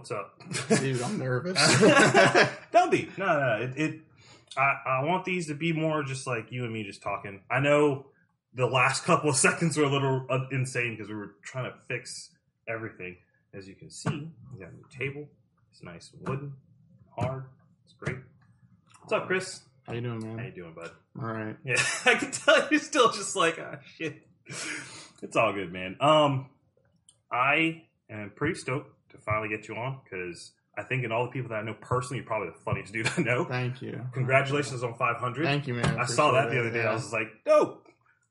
What's up? Dude, I'm nervous. Don't be. No, no. It, it I, I want these to be more just like you and me just talking. I know the last couple of seconds were a little uh, insane because we were trying to fix everything. As you can see, we got a new table. It's nice wooden, hard. It's great. What's up, Chris? How you doing, man? How you doing, bud? All right. Yeah, I can tell you're still just like, ah, shit. It's all good, man. Um, I am pretty stoked to finally get you on because I think in all the people that I know personally, you're probably the funniest dude I know. Thank you. Congratulations on 500. Thank you, man. I saw that the other day. Yeah. I was like, dope.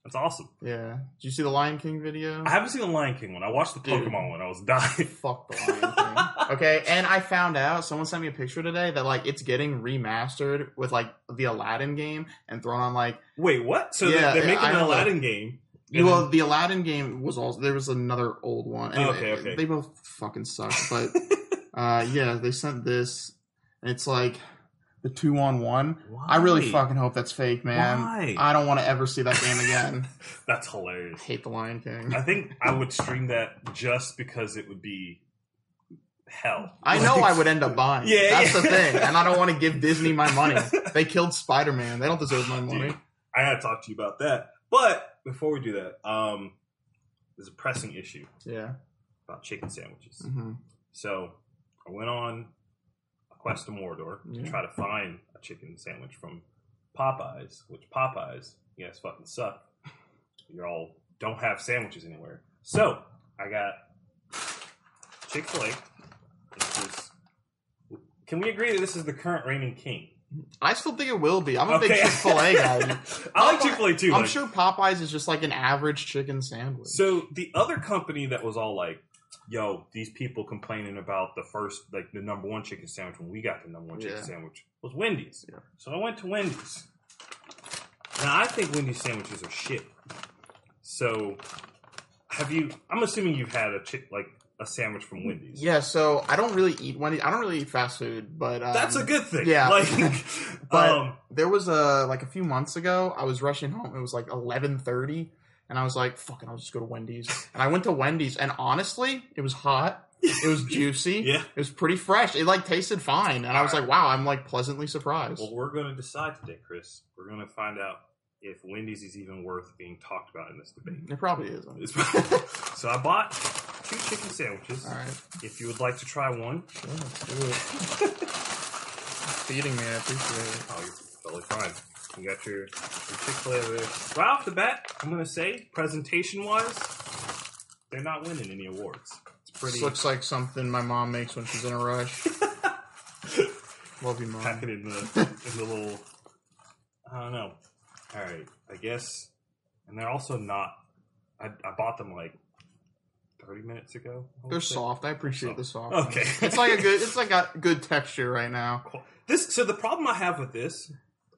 That's awesome. yeah. Did you see the Lion King video? I haven't seen the Lion King one. I watched the Dude. Pokemon one. I was dying. Fuck the Lion King. Okay, and I found out someone sent me a picture today that like it's getting remastered with like the Aladdin game and thrown on like Wait, what? So Yeah, they're, they're making I an know. Aladdin game. And well, then- the Aladdin game was also there was another old one. Anyway, Okay, okay. They both fucking suck, but uh, yeah, they sent this. And it's like the two on one. I really fucking hope that's fake, man. Why? I don't want to ever see that game again. That's hilarious. I hate the Lion King. I think I would stream that just because it would be hell. I know I would end up buying. Yeah, that's yeah. the thing, and I don't want to give Disney my money. They killed Spider Man. They don't deserve my money. Dude, I gotta talk to you about that. But before we do that, um, there's a pressing issue Yeah. about chicken sandwiches. hmm So I went on a quest to Mordor to try to find a chicken sandwich from Popeyes, which Popeyes, you guys fucking suck. You all don't have sandwiches anywhere. So I got Chick Fil A. Can we agree that this is the current reigning king? I still think it will be. I'm a big Okay. Chick Fil A guy. I like Chick Fil A too. I'm like- sure Popeyes is just like an average chicken sandwich. So the other company that was all like, "Yo, these people complaining about the first, like the number one chicken sandwich when we got the number one chicken Yeah. sandwich was Wendy's." Yeah. So I went to Wendy's. Now I think Wendy's sandwiches are shit. So have you? I'm assuming you've had a chick like a sandwich from Wendy's. yeah, so I don't really eat Wendy's. I don't really eat fast food, but um, That's a good thing. yeah. Like, But um, there was a like a few months ago. I was rushing home. It was like eleven thirty, and I was like, "Fucking, I'll just go to Wendy's." And I went to Wendy's, and honestly, it was hot. It was juicy. yeah. It was pretty fresh. It like tasted fine, and I was like, "Wow, I'm like pleasantly surprised." Well, we're going to decide today, Chris. We're going to find out if Wendy's is even worth being talked about in this debate. It probably. It's- so I bought two chicken sandwiches. All right, If you would like to try one, sure, let's do it. Feeding me, I appreciate it. oh, you're totally fine. You got your, your Chick Fil A over there. Right off the bat, I'm gonna say, presentation wise, they're not winning any awards. It's pretty. This looks like something my mom makes when she's in a rush. Love you, mom. pack it in the in the little. I don't know. All right, I guess, and they're also not. I, I bought them like thirty minutes ago. They're say. soft. I appreciate the soft. Okay. it's like a good. It's like a good texture right now. This so the problem I have with this,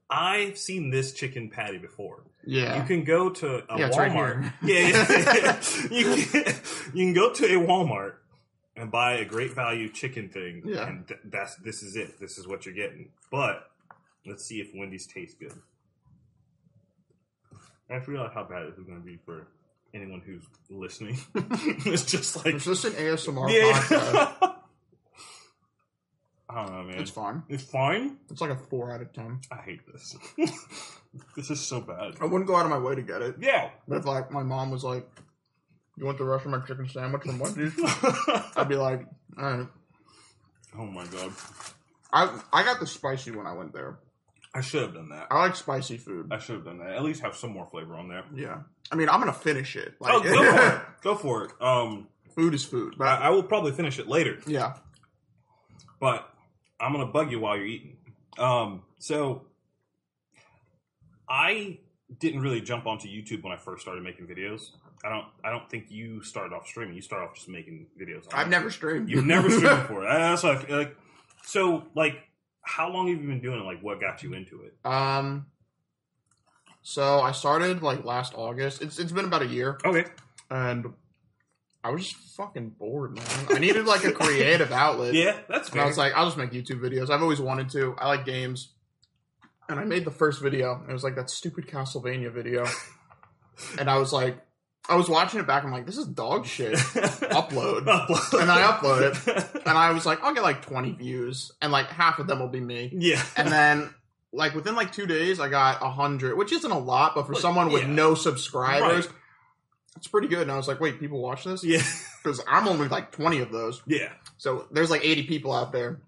I've seen this chicken patty before. Yeah. You can go to a Yeah, right Walmart. yeah, yeah. you can you can go to a Walmart and buy a great value chicken thing. Yeah. and th- that's this is it. This is what you're getting. But let's see if Wendy's tastes good. I realize how bad this is going to be for anyone who's listening. it's just like It's just an ASMR yeah. podcast. I don't know, man. It's fine. It's fine. It's like a four out of ten. I hate this. this is so bad. I wouldn't go out of my way to get it. Yeah. But if like my mom was like, "You want the rest of my chicken sandwich from Wendy's?" I'd be like, "All right." oh my god. I I got the spicy when I went there. I should have done that. I like spicy food. I should have done that. At least have some more flavor on there. Yeah. I mean, I'm gonna finish it. Like, Oh, go for it. Go for it. Um, food is food. But I, I will probably finish it later, yeah. but I'm gonna bug you while you're eating. Um, so I didn't really jump onto YouTube when I first started making videos. I don't. I don't think you started off streaming. You started off just making videos. I've never streamed. You've never streamed before. That's feel like. So, like, how long have you been doing it? Like, what got you into it? Um. So I started like last August. It's it's been about a year, Okay. and I was just fucking bored, man. I needed like a creative outlet. Yeah, that's And. I was like, I'll just make YouTube videos. I've always wanted to. I like games. And I made the first video. It was like that stupid Castlevania video. and I was like, I was watching it back. I'm like, this is dog shit. Upload. Upload. And I upload it. And I was like, I'll get like 20 views, and like half of them will be me. yeah. And then, like within like two days, I got a hundred, which isn't a lot, but for Like, someone with yeah. no subscribers, Right. it's pretty good. And I was like, wait, people watch this? Yeah. Because I'm only like 20 of those. Yeah. So there's like 80 people out there.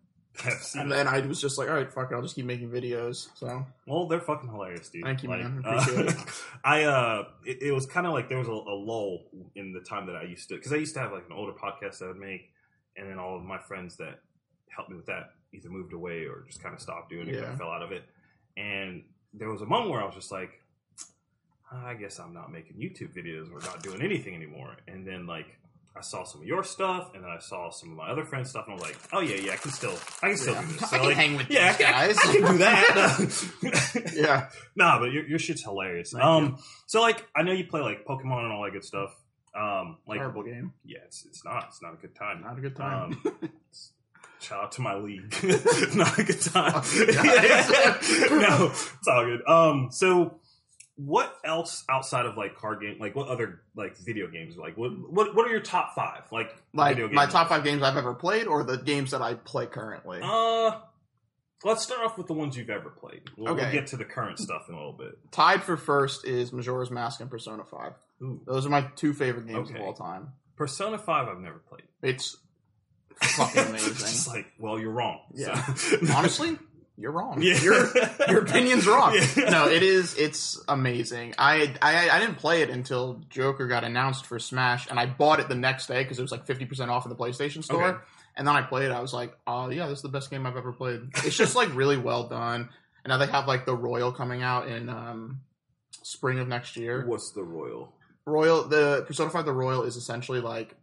I've And then I was just like, all right, fuck it, I'll just keep making videos. So Well, they're fucking hilarious, dude. Thank you, like, man. uh, Appreciate it. I uh, it, it was kind of like there was a, a lull in the time that I used to, because I used to have like an older podcast that I'd make, and then all of my friends that helped me with that either moved away or just kind of stopped doing it, Yeah. kind fell out of it. And there was a moment where I was just like, I guess I'm not making YouTube videos or not doing anything anymore. And then like. I saw some of your stuff, and then I saw some of my other friends' stuff, and I was like, "Oh yeah, yeah, I can still, I can still Yeah. do this." I can like, hang with yeah, these I, can- guys. I can do that. yeah, Nah, but your, your shit's hilarious. Thank um, so like I know you play like Pokemon and all that good stuff. Um, like horrible game. yeah, it's it's not it's not a good time. Not a good time. Um, shout out to my league. not a good time. Guys. no, it's all good. Um, so what else outside of like card game? Like what other like video games? Like what what what are your top five? Like like my top five games I've ever played, or the games that I play currently. Uh, let's start off with the ones you've ever played. We'll, we'll get to the current stuff in a little bit. Tied for first is Majora's Mask and Persona Five. Ooh. Those are my two favorite games Okay. of all time. Persona Five, I've never played. It's fucking It's amazing. like, well, you're wrong. Yeah. So- Honestly, you're wrong. yeah. Your your opinion's wrong. Yeah. No, it is. It's amazing. I, I I didn't play it until Joker got announced for Smash, and I bought it the next day because it was like fifty percent off in the PlayStation Store. Okay. And then I played. it. I was like, oh yeah, this is the best game I've ever played. It's just like really well done. And now they have like the Royal coming out in um, spring of next year. What's the royal? Royal, the Persona Five, the Royal is essentially like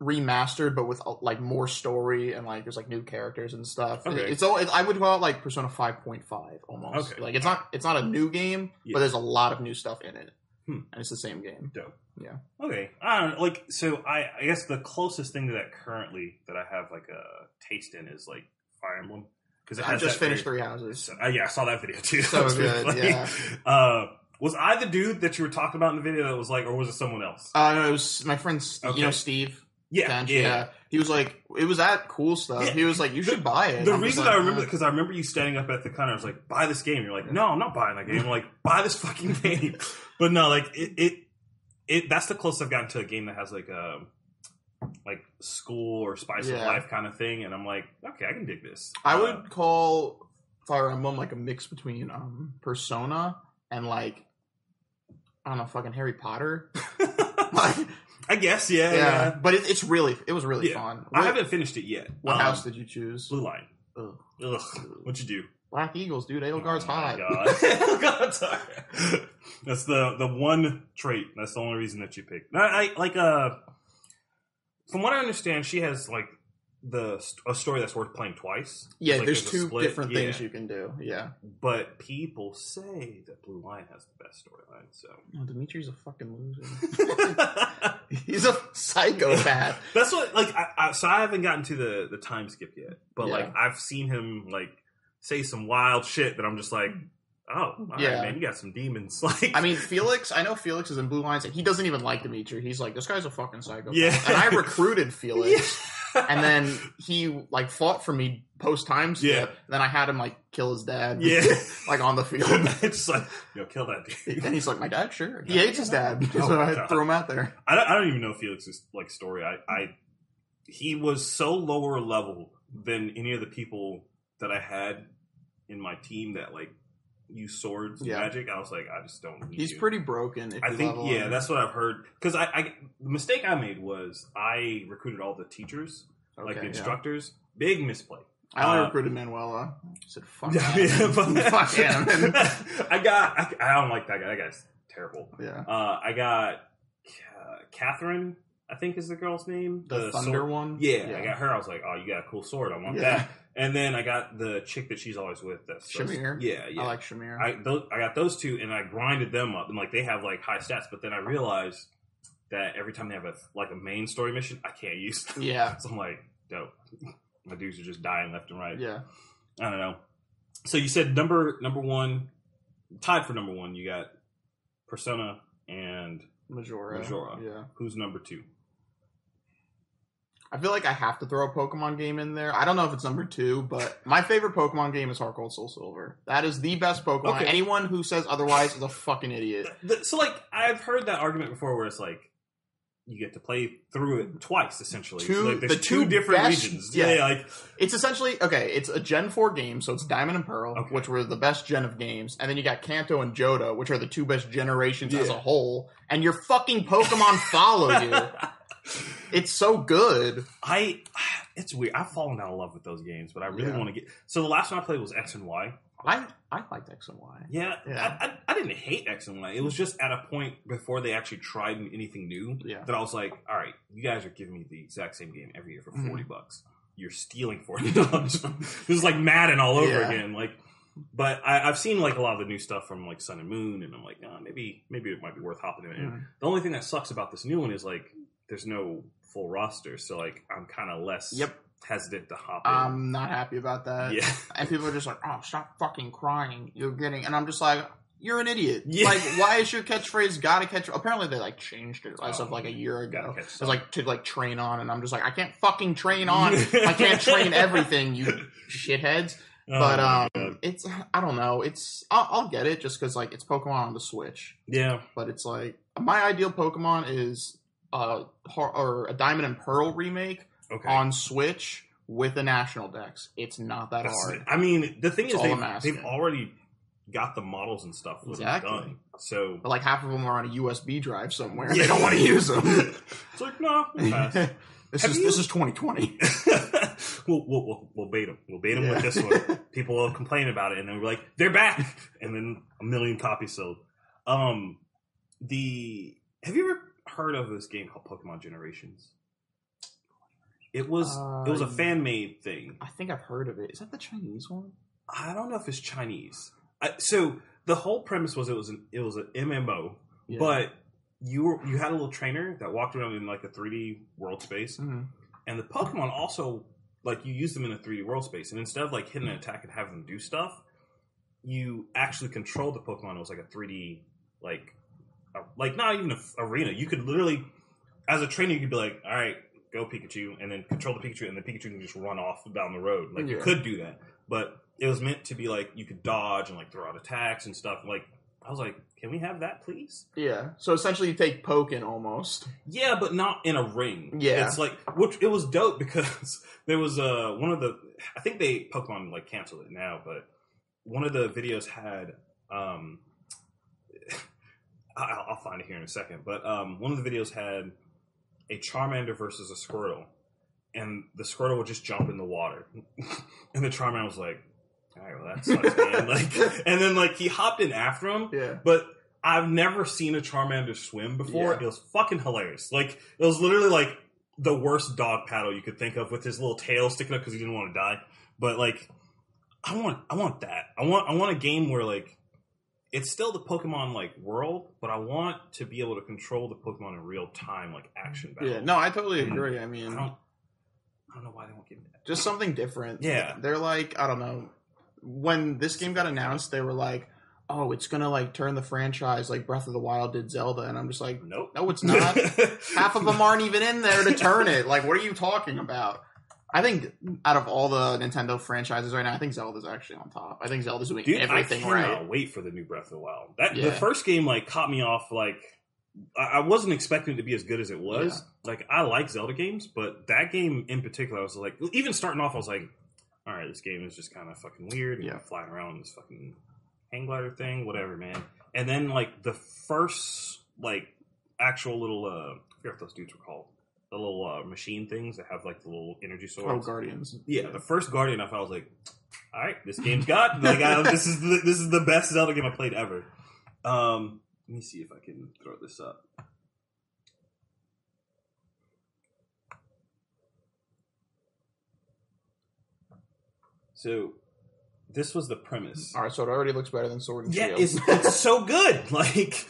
remastered, but with uh, like more story and like there's like new characters and stuff. Okay. It's all it, I would call it like Persona Five point five almost. Okay. Like it's not it's not a new game, Yeah. but there's a lot of new stuff in it, Hmm. and it's the same game. Dope. Yeah. Okay. I don't know. Like, so I, I guess the closest thing to that currently that I have like a taste in is like Fire Emblem. Because I just finished Three Houses. So, uh, yeah, I saw that video too. So good, yeah. Uh, was I the dude that you were talking about in the video that was like, or was it someone else? Uh, no, it was my friend, Okay. you know, Steve. Yeah, Tench, yeah. He was like, it was that cool stuff. Yeah. He was like, you should buy it. The I'm reason like, I remember because I remember you standing up at the counter. I was like, "Buy this game." You're like, "No, I'm not buying that game." I'm like, "Buy this fucking game." But no, like it, it, it. That's the closest I've gotten to a game that has like a like school or spice of life kind of thing, and I'm like, okay, I can dig this. I Uh, would call Fire Emblem like a mix between um Persona and like I don't know, fucking Harry Potter. Like, I guess, yeah, yeah, yeah. but it, it's really it was really Yeah. fun. I What, haven't finished it yet. what Um, house did you choose? Blue Lions. Ugh. Ugh, what'd you do? Black Eagles, dude. Edelgard's Oh my hot. God. That's the the one trait. That's the only reason that you picked. I, I like uh, from what I understand, she has like the a story that's worth playing twice. Yeah, Like, there's a two different Yeah. things you can do. Yeah. But people say that Blue Lions has the best storyline. So Oh, Dimitri's a fucking loser. He's a psychopath. that's what like. I, I, so I haven't gotten to the the time skip yet, but Yeah. like I've seen him like say some wild shit that I'm just like, oh, all right, Yeah. man, you got some demons. Like, I mean, Felix. I know Felix is in Blue Lions, and he doesn't even like Dimitri. He's like, this guy's a fucking psychopath. Yeah. And I recruited Felix. Yeah. And then he like fought for me post time skip. Yeah. Then I had him like kill his dad. Yeah. like on the field. it's like, yo, kill that dude. and he's like, my dad, sure. He hates his dad, Oh so I God. threw him out there. I don't, I don't even know Felix's like story. I, I he was so lower level than any of the people that I had in my team that like use swords Yeah. magic. I was like, I just don't. Need He's you. pretty broken. I think yeah, him. that's what I've heard. Because I, I the mistake I made was I recruited all the teachers, like Okay, the yeah. instructors. Big misplay. I only uh, recruited Manuela. I said, fuck Yeah, fuck him. I got. I, I don't like that guy. That guy's terrible. yeah. Uh, I got uh, Catherine. I think is the girl's name. The, Thunder sword- one? Yeah, I got her. I was like, oh, you got a cool sword. I want Yeah. that. And then I got the chick that she's always with. That's Shamir? Yeah, yeah. I like Shamir. I those, I got those two, and I grinded them up, and like they have like high stats. But then I realized that every time they have a like a main story mission, I can't use them. yeah. So I'm like, dope. My dudes are just dying left and right. Yeah. I don't know. So you said number number one, tied for number one. You got Persona and Majora. Majora. Yeah. Who's number two? I feel like I have to throw a Pokemon game in there. I don't know if it's number two, but my favorite Pokemon game is Heart Gold Soul Silver. That is the best Pokemon. Okay. Anyone who says otherwise is a fucking idiot. The- so like I've heard that argument before, where it's like you get to play through it twice, essentially. Two- like, the two, two different best- regions. yeah. Yeah, like It's essentially okay. It's a Gen Four game, so it's Diamond and Pearl, Okay. which were the best Gen of games, and then you got Kanto and Johto, which are the two best generations as a whole. And your fucking Pokemon follow you. It's so good. I, it's weird. I've fallen out of love with those games, but I really Yeah. want to get. So the last one I played was X and Y. I I liked X and Y. Yeah, Yeah. I, I, I didn't hate X and Y. It was just at a point before they actually tried anything new Yeah. that I was like, all right, you guys are giving me the exact same game every year for Mhm. 40 bucks. You're stealing forty dollars. this is like Madden all over Yeah. again. Like, but I, I've seen like a lot of the new stuff from like Sun and Moon, and I'm like, oh, maybe maybe it might be worth hopping in. Mhm. The only thing that sucks about this new one is like there's no full roster, so like I'm kind of less Yep. hesitant to hop in. I'm not happy about that. yeah, And people are just like, "Oh, stop fucking crying! You're getting," and I'm just like, "You're an idiot! Yeah. Like, why is your catchphrase gotta catch?" Apparently, they like changed it as of Oh, like a year ago. It's like to like train on, and I'm just like, I can't fucking train on. I can't train everything, you shitheads. Oh But um, it's I don't know. It's I'll, I'll get it just because like it's Pokemon on the Switch. yeah, But it's like my ideal Pokemon is uh or a Diamond and Pearl remake okay. on Switch with the national Dex. It's not that That's- hard. I mean, the thing That's is, they've, they've already got the models and stuff Exactly. done. So But like half of them are on a USB drive somewhere. Yeah. They don't want to use them. it's like, no, we'll this Have is you- this is 2020. we'll, we'll, we'll, we'll bait them. We'll bait them Yeah. with this one. People will complain about it, and then we're like, they're back, and then a million copies sold. Um, the have you ever heard of this game called Pokemon Generations? It was it was a Uh, fan made thing. I think I've heard of it. Is that the Chinese one? I don't know if it's Chinese. I, so the whole premise was it was an it was an MMO, Yeah. but you were you had a little trainer that walked around in like a 3D world space, Mhm. and the Pokemon also like you use them in a 3D world space, and instead of like hitting an attack and having them do stuff, you actually controlled the Pokemon. It was like a 3D like like not even an arena. You could literally as a trainer you could be like, all right. Go Pikachu, and then control the Pikachu, and the Pikachu can just run off down the road. Like you could do that, but it was meant to be like you could dodge and like throw out attacks and stuff. Like I was like, can we have that, please? Yeah. So essentially, you take Pokkén almost. Yeah, but not in a ring. Yeah. it's like which it was dope because there was uh one of the I think they Pokemon like canceled it now, but one of the videos had um I'll, I'll find it here in a second, but um one of the videos had a Charmander versus a Squirtle, and the Squirtle would just jump in the water, and the Charmander was like, "All right, well that sucks, man." Like, and then like he hopped in after him, Yeah. but I've never seen a Charmander swim before. Yeah. It was fucking hilarious. Like it was literally like the worst dog paddle you could think of with his little tail sticking up because he didn't want to die. But like, I want, I want that. I want, I want a game where like it's still the Pokemon like world, but I want to be able to control the Pokemon in real time, like action battle. Yeah. No, I totally agree. I I mean, don't, I don't know why they won't give me that. just something different. Yeah. They're like, I don't know. When this game got announced, they were like, "Oh, it's gonna like turn the franchise like Breath of the Wild did Zelda," and I'm just like, Nope. "No, it's not." Half of them aren't even in there to turn it. Like, what are you talking about? I think out of all the Nintendo franchises right now, I think Zelda's actually on top. I think Zelda's doing Dude, everything I cannot right. wait for the new Breath of the Wild. That the first game like caught me off like I, wasn't expecting it to be as good as it was. Like I like Zelda games, but that game in particular, I was like, even starting off, I was like, all right, this game is just kind of fucking weird. Yeah. flying around in this fucking hang glider thing, whatever, man. And then like the first like actual little uh, I forget what those dudes were called. The little uh, machine things that have like the little energy source. Oh. Guardians. Yeah, the first Guardian, I was like, all right, this game's got like I, this is the, this is the best Zelda game I played ever. Um, let me see if I can throw this up. So, this was the premise. All right, so it already looks better than Sword and Yeah, Shield. it's it's so good. Like,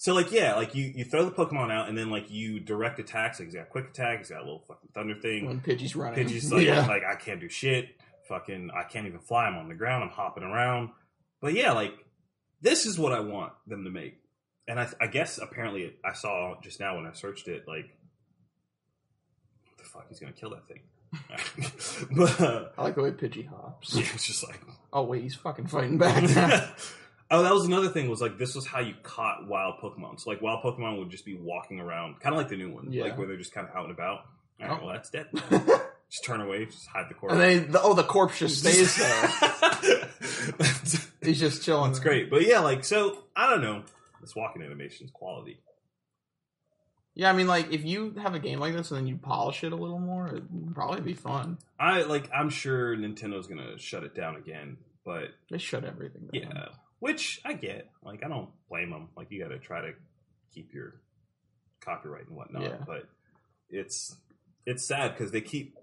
so like yeah, like you you throw the Pokemon out and then like you direct attacks. Like he's got quick attack. He's got a little fucking thunder thing. when Pidgey's running. Pidgey's like, yeah. like I can't do shit. Fucking, I can't even fly. I'm on the ground. I'm hopping around. But yeah, like this is what I want them to make. and I, I guess apparently I saw just now when I searched it, like, what the fuck, he's gonna kill that thing. but uh, I like the way Pidgey hops. yeah, it's just like, Oh wait, he's fucking fighting back now. oh, that was another thing. Was like this was how you caught wild Pokemon. So like wild Pokemon would just be walking around, kind of like the new one, Yeah. like where they're just kind of out and about. All right, Oh. well that's dead. just turn away, just hide the corpse. and then the, oh, the corpse just stays there. He's just chilling. that's great, but yeah, like so, I don't know. This walking animation's quality. Yeah, I mean, like if you have a game like this and then you polish it a little more, it'd probably be fun. I like. I'm sure Nintendo's gonna shut it down again, but They shut everything down. yeah, which I get. Like, I don't blame them. Like, you got to try to keep your copyright and whatnot. Yeah. But it's it's sad because they keep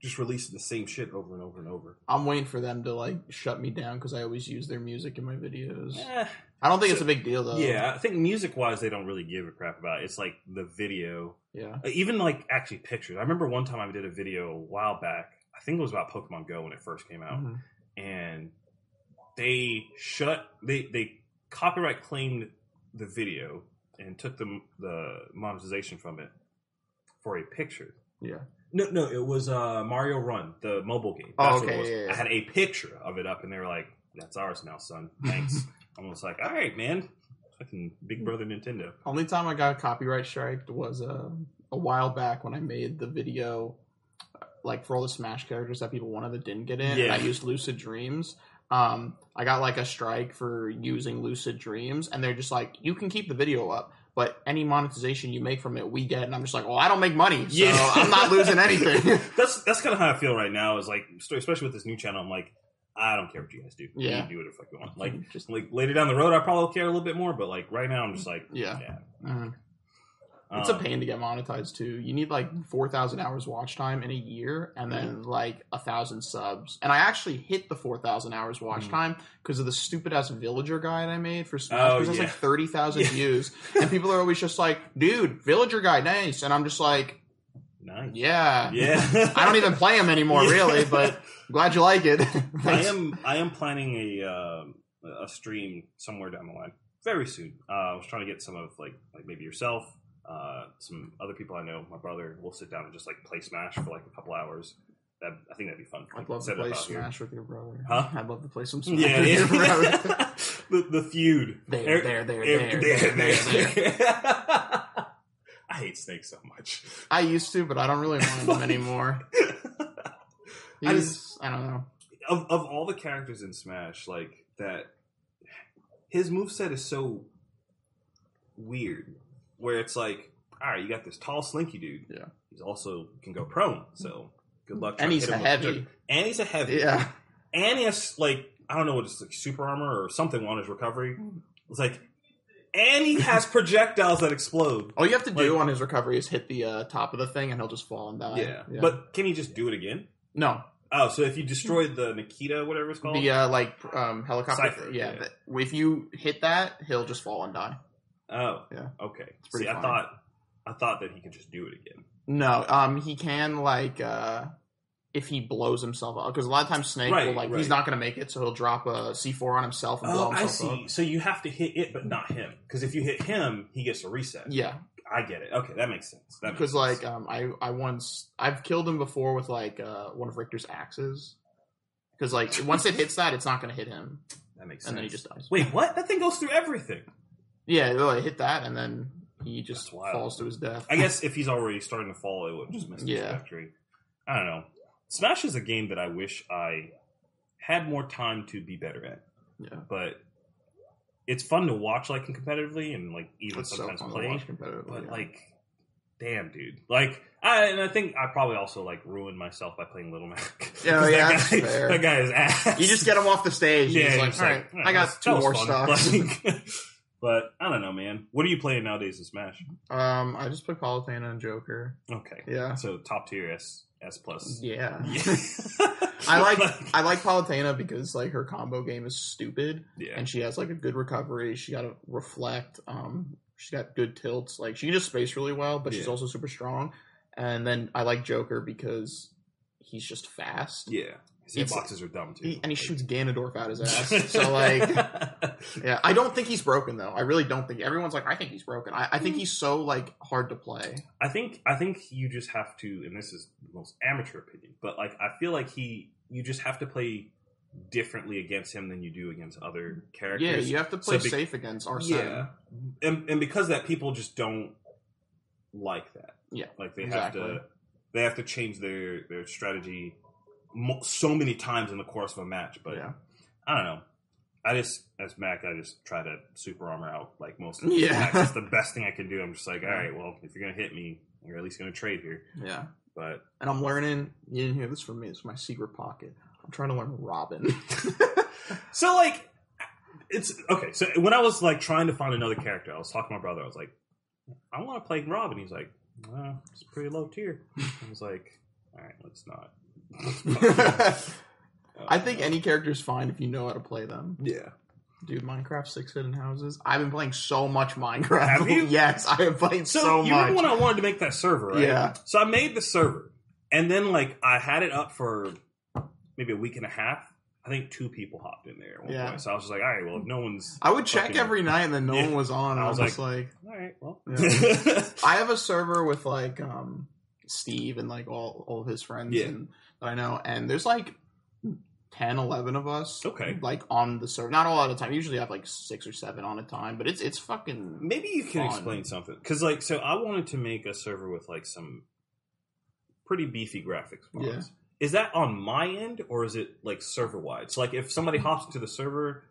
just releasing the same shit over and over and over. I'm waiting for them to like shut me down because I always use their music in my videos. Eh, I don't think So- it's a big deal though. yeah, I think music wise, they don't really give a crap about. It. It's like the video, yeah. Uh, even like actually pictures. I remember one time I did a video a while back. I think it was about Pokemon Go when it first came out. Mhm. and they shut they they copyright claimed the video and took the the monetization from it for a picture. Yeah. No, no, it was uh, Mario Run, the mobile game. Oh, what okay, it was. yeah, yeah. I had a picture of it up, and they were like, "That's ours now, son. Thanks." I was like, "All right, man." Fucking Big Brother Nintendo. Only time I got copyright striked was uh, a while back when I made the video, uh, like for all the Smash characters that people wanted that didn't get in. Yeah. And I used Lucid Dreams. Um, I got like a strike for using Lucid Dreams, and they're just like, you can keep the video up, but any monetization you make from it, we get. And I'm just like, well, I don't make money, so Yeah. I'm not losing anything. that's that's kind of how I feel right now. Is like, especially with this new channel, I'm like, I don't care what you guys do. Yeah. you do whatever you want. Like, just like later down the road, I probably care a little bit more. But like right now, I'm just like, yeah. yeah. Mhm. It's a Um, pain to get monetized too. You need like four thousand hours watch time in a year, and then like a thousand subs. And I actually hit the four thousand hours watch Mhm. time because of the stupid ass villager guide I made for Smash. Oh, Because it's yeah. like thirty thousand Yeah. views, and people are always just like, "Dude, villager guy, nice." And I'm just like, Nice. "Yeah, Yeah. I don't even play him anymore, Yeah. really." But glad you like it. I am. I am planning a um a stream somewhere down the line very soon. Uh, I was trying to get some of like like maybe yourself, uh, some other people I know. My brother. We'll sit down and just like play Smash for like a couple hours. That I think that'd be fun. I'd love to play out here. Smash with your brother. Huh? I'd love to play some Smash Yeah, with yeah. your brother. the, the feud. There, Er- there, there, er- there, there, there, I hate Snake so much. I used to, but I don't really want him anymore. I He's, I don't know. of of all the characters in Smash, like that, his moveset is so weird. Where it's like, all right, you got this tall, slinky dude. Yeah. he's also can go prone. So good luck. And trying to he's hit a him heavy. dirt. And he's a heavy. Yeah. And he has like I don't know what it's like super armor or something on his recovery. It's like, and he has projectiles that explode. All you have to do Like- on his recovery is hit the uh, top of the thing, and he'll just fall and die. Yeah. but can he just do it again? no, Oh, so if you destroyed the Nikita, whatever it's called, the uh, like um, helicopter. Cypher, yeah, yeah. the- if you hit that, he'll just fall and die. Oh, Yeah. Okay. It's pretty See, I thought I thought that he could just do it again. No, um, he can like uh, if he blows himself up because a lot of times Snake Right, will like right. he's not going to make it, so he'll drop a C four on himself and blow Oh, I see. up. So you have to hit it, but not him, because if you hit him, he gets a reset. Yeah, I get it. Okay, that makes sense. That makes because sense. like um, I I once I've killed him before with like uh, one of Richter's axes. Because like once it hits that, it's not going to hit him, that makes sense. and then he just dies. wait. What? That thing goes through everything. Yeah, it'll like, hit that, and then he just falls to his death. I guess if he's already starting to fall, it would just miss the Yeah. trajectory. I don't know. Smash is a game that I wish I had more time to be better at, yeah, but it's fun to watch like competitively and like even it's sometimes fun play. competitively. But yeah. like, damn, dude. Like, I and I think I probably also like ruined myself by playing Little Mac. Yeah, yeah, that guy, that guy is ass. you just get him off the stage. Yeah, like, all right, I got two more fun." stocks. Like, but I don't know, man. What are you playing nowadays in Smash? um, I just play Palutena and Joker. Okay, Yeah, so top tier S S plus. yeah. Yeah. I like I like Palutena because like her combo game is stupid yeah. and she has like a good recovery. She got to reflect. Um, she's got good tilts. Like she can just space really well, but she's also super strong. And then I like Joker because he's just fast. Yeah. Sandboxes are dumb too. He, and he shoots Ganondorf out his ass. so like, yeah, I don't think he's broken though. I really don't think. Everyone's like, I think he's broken. I, I think he's so like hard to play. I think I think you just have to, and this is the most amateur opinion, but like I feel like he, you just have to play differently against him than you do against other characters. Yeah, you have to play So be- safe against R7. Yeah, and and because of that people just don't like that. Yeah, like they exactly. have to they have to change their their strategy so many times in the course of a match. But yeah. I don't know. I just as Mac, I just try to super armor out like most of the Yeah. That's the best thing I can do. I'm just like, all right, well, if you're gonna hit me, you're at least gonna trade here. Yeah. But And I'm learning. You didn't hear this from me. It's my secret pocket. I'm trying to learn Robin. so like, it's okay. So when I was like trying to find another character, I was talking to my brother. I was like, I want to play Robin. He's like, well, it's pretty low tier. I was like, all right, let's not. I think any character's fine if you know how to play them. Yeah. Dude, Minecraft Six Hidden Houses. I've been playing so much Minecraft. Have you? yes, I have played So, so, you much. remember when I wanted to make that server, right? Yeah. So I made the server, and then like I had it up for maybe a week and a half. I think two people hopped in there. At one Yeah. point. So I was just like, all right, well, if no one's, I would check Fucking- every night and then no Yeah. one was on. And I I was was just like, all right, well, Yeah. I have a server with like um Steve and like all all of his friends Yeah. and that I know, and there's like 10, 11 of us. Okay. Like on the server, not all at a time. Usually I have like six or seven on a time, but it's it's fucking maybe you can Fun. explain something because, like, so I wanted to make a server with like some pretty beefy graphics. Mods. Yeah. Is that on my end or is it like server wide? So, like, if somebody hops into the server,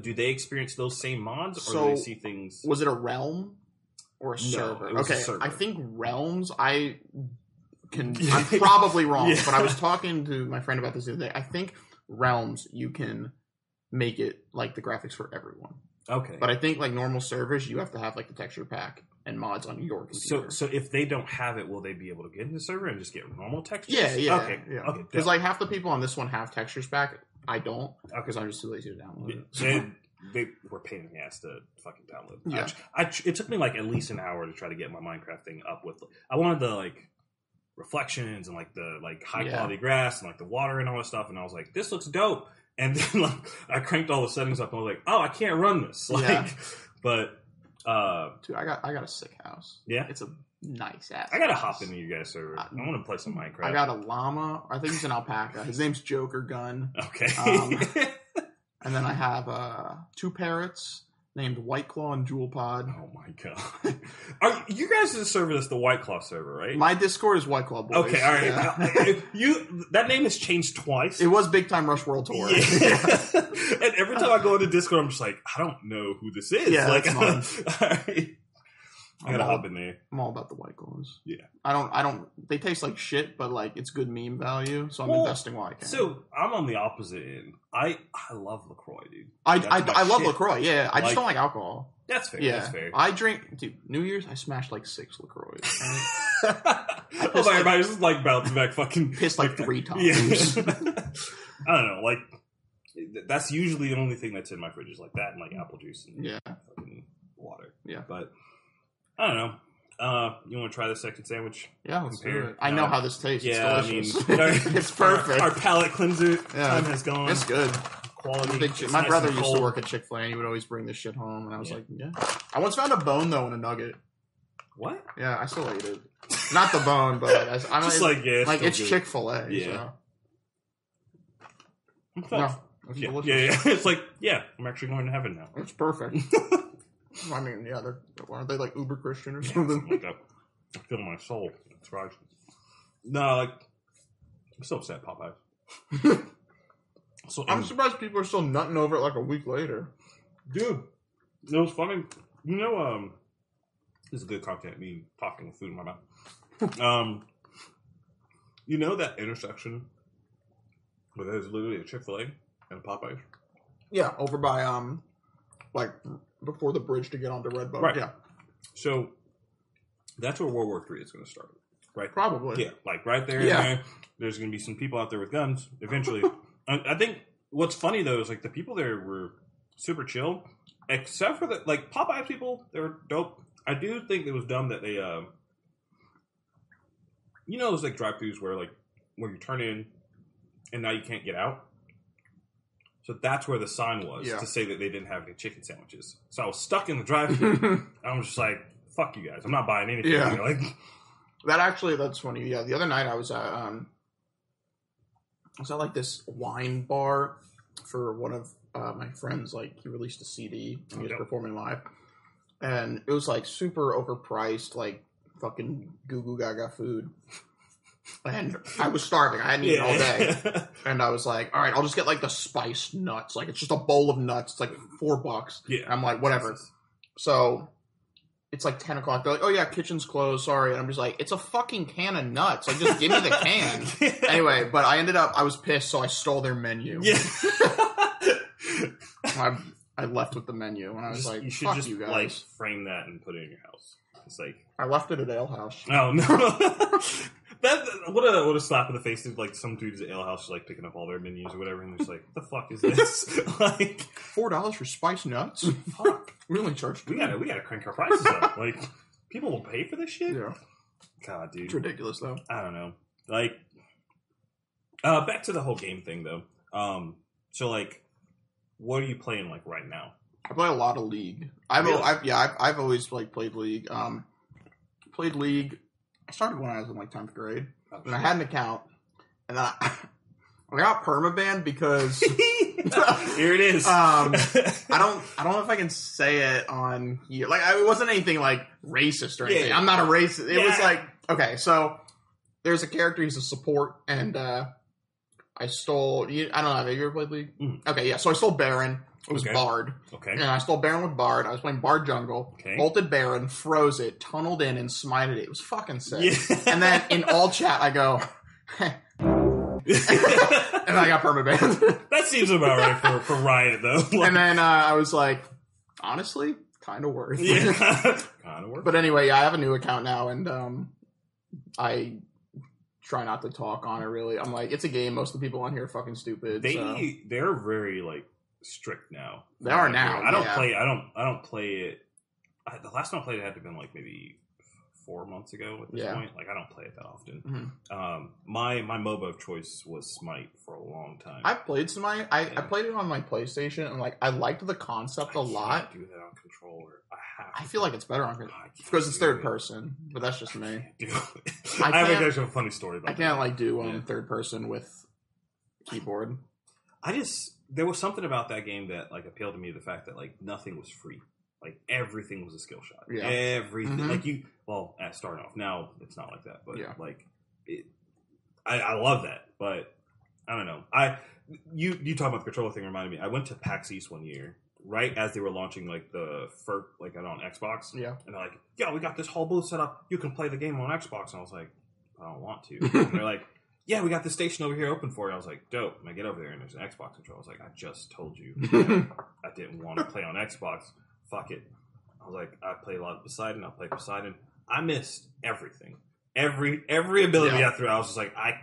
do they experience those same mods or do they see things? was it a realm or a No, server? was a okay, server. I think realms. I can. I'm probably wrong, Yeah. but I was talking to my friend about this the other day. I think realms you can make it like the graphics for everyone, Okay, but I think like normal servers you have to have like the texture pack and mods on your So, computer. so if they don't have it, will they be able to get in the server and just get normal textures? yeah, yeah, Okay. yeah. Okay. Because like half the people on this one have textures pack. I don't okay. because I'm just too lazy to download Yeah. it. They, they were pain in the ass to fucking download. I Yeah. tr- I, it took me like at least an hour to try to get my Minecraft thing up with. I wanted the like reflections and like the like high Yeah. quality grass and like the water and all that stuff, and I was like, this looks dope. And then like I cranked all the settings up, and I was like, oh, I can't run this. Like, Yeah. but uh, Dude, I got I got a sick house. yeah, It's a nice ass. I gotta house. hop into you guys server. Uh, I want to play some Minecraft. I got a llama. I think he's an alpaca. His name's Joker Gun. okay. Um, And then I have uh, two parrots named White Claw and Juul Pod. Oh my god! Are you guys the server that's the White Claw server, right? My Discord is White Claw Boys. okay, all right. Yeah. Uh, you that name has changed twice. it was Big Time Rush World Tour. Yeah. and every time I go into Discord, I'm just like, I don't know who this is. Yeah, like, that's all right. I gotta I'm all- hop in there. I'm all about the White Claws. Yeah. I don't. I don't. They taste like shit, but like it's good meme value, so I'm Well, investing while I can. So I'm on the opposite end. I I love Lacroix, dude. I that's I, my I love shit. Lacroix. Yeah, I Like- just don't like alcohol. That's fair. Yeah, That's fair. I drink. Dude, New Year's I smashed like six Lacroix. Oh I pissed like like- everybody's just like bouncing back, fucking Pissed like three times. Yeah. I don't know. Like that's usually the only thing that's in my fridge is like that and like apple juice and yeah. fucking water. Yeah. But I don't know. Uh, you want to try the second sandwich? Yeah, let's Compare. do it. I No. know how this tastes. yeah. I mean, it's perfect. Our, our palate cleanser Yeah. time has gone. it's good. Quality. Big It's. My nice brother and used cold. to work at Chick Fil A, and he would always bring this shit home, and I was Yeah. like, yeah. I once found a bone though in a nugget. What? Yeah, I still ate it. Not the bone, but like, I, I'm Just like, yeah, like still it's good. Chick Fil A. Yeah. So. No, it's Yeah, delicious. yeah, yeah. It's like yeah, I'm actually going to heaven now. It's perfect. I mean, yeah, they're aren't they like uber Christian or something? like that. I feel my soul. It's right. No, like I'm so upset, Popeyes. so I'm surprised people are still nutting over it like a week later. dude. It was funny. You know, um, this is good content. Me talking with food in my mouth. um, you know that intersection where there's literally a Chick Fil A and a Popeyes. Yeah, over by um, like before the bridge to get onto Redbone. Right. Yeah, So that's where World War Three is going to start. Right. probably. Yeah, like right there. Yeah. there, there's going to be some people out there with guns eventually. I, I think what's funny though is like the people there were super chill, except for the like Popeyes people. They were dope. I do think it was dumb that they, uh, you know, those like drive-throughs where like where you turn in and now you can't get out. So that's where the sign was Yeah. to say that they didn't have any chicken sandwiches. So I was stuck in the drive-thru. I was just like, "Fuck you guys! I'm not buying anything." Yeah. Like, That actually, that's funny. Yeah, the other night I was at, um, I was at like this wine bar for one of uh, my friends. Like he released a CD and he was Okay. performing live, and it was like super overpriced, like fucking goo goo gaga food. And I was starving. I hadn't eaten all day. And I was like, all right, I'll just get like the spiced nuts. Like it's just a bowl of nuts. It's like four bucks. yeah. I'm like, whatever. So it's like 10 o'clock. They're like, oh yeah, kitchen's closed. Sorry. And I'm just like, it's a fucking can of nuts. Like just give me the can. anyway, but I ended up, I was pissed. So I stole their menu. yeah. I, I left with the menu. And I was Just- like, you should just you guys. like frame that and put it in your house. It's like, I left it at Ale House. oh no. That what a what a slap in the face is like some dudes at ale house just like picking up all their menus or whatever and they're just like the fuck is this like $4 for spiced nuts? fuck we only charged we gotta we gotta crank our prices up like people will pay for this shit Yeah. god dude It's ridiculous though. I don't know. Like, uh, back to the whole game thing though. Um, so like, what are you playing like right now? I play a lot of League. I've, Really? I've yeah, I've, I've always like played League. Um, played League. I started when I was in like tenth grade, and I had an account, and I, I got permabanned because Here it is. um, I don't I don't know if I can say it on here. Like I, it wasn't anything like racist or anything. Yeah. I'm not a racist. It was like okay, so there's a character. He's a support, and uh, I stole. I don't know. Have you ever played League? Mhm. Okay, yeah. So I stole Baron. It was Okay. Bard. okay. And I stole Baron with Bard. I was playing Bard Jungle. Okay. Ulted Baron, froze it, tunneled in, and smited it. It was fucking sick. Yeah. And then in all chat, I go, and I got permabanned. that seems about right for for Riot though. Like, and then uh, I was like, honestly, kind of worth. yeah, kind of work. but anyway, yeah, I have a new account now, and um, I try not to talk on it. Really, I'm like, it's a game. Most of the people on here are fucking stupid. they so. they're very like strict now. They are now, I don't yeah. play. I don't. I don't play it. I, the last time I played it had to have been like maybe four months ago at this Yeah. point. Like I don't play it that often. Mhm. Um, my my MOBA of choice was Smite for a long time. I've played Smite. I, I played it on my PlayStation, and like I liked the concept a I can't lot. Do that on controller. I. I feel like it's better on I can't because it's third it. person, but that's just me. can't do it. I I, have actually a funny story about I can't that. like do um Yeah. third person with keyboard. I just there was something about that game that like appealed to me. The fact that like nothing was free, like everything was a skill shot. Yeah. Everything, Mhm. like you. Well, at starting off, now it's not like that, but Yeah. like it, I, I love that. But I don't know. I you you talking about the controller thing reminded me. I went to PAX East one year. Right as they were launching like the first like on Xbox, Yeah. and they're like, "Yeah, we got this whole booth set up. You can play the game on Xbox." And I was like, "I don't want to." and they're like, "Yeah, we got the station over here open for you." I was like, "Dope." And I get over there and there's an Xbox controller. I was like, "I just told you I didn't want to play on Xbox. Fuck it." I was like, "I play a lot of Poseidon. I'll play Poseidon. I missed everything. Every every ability Yeah. I threw. I was just like, I,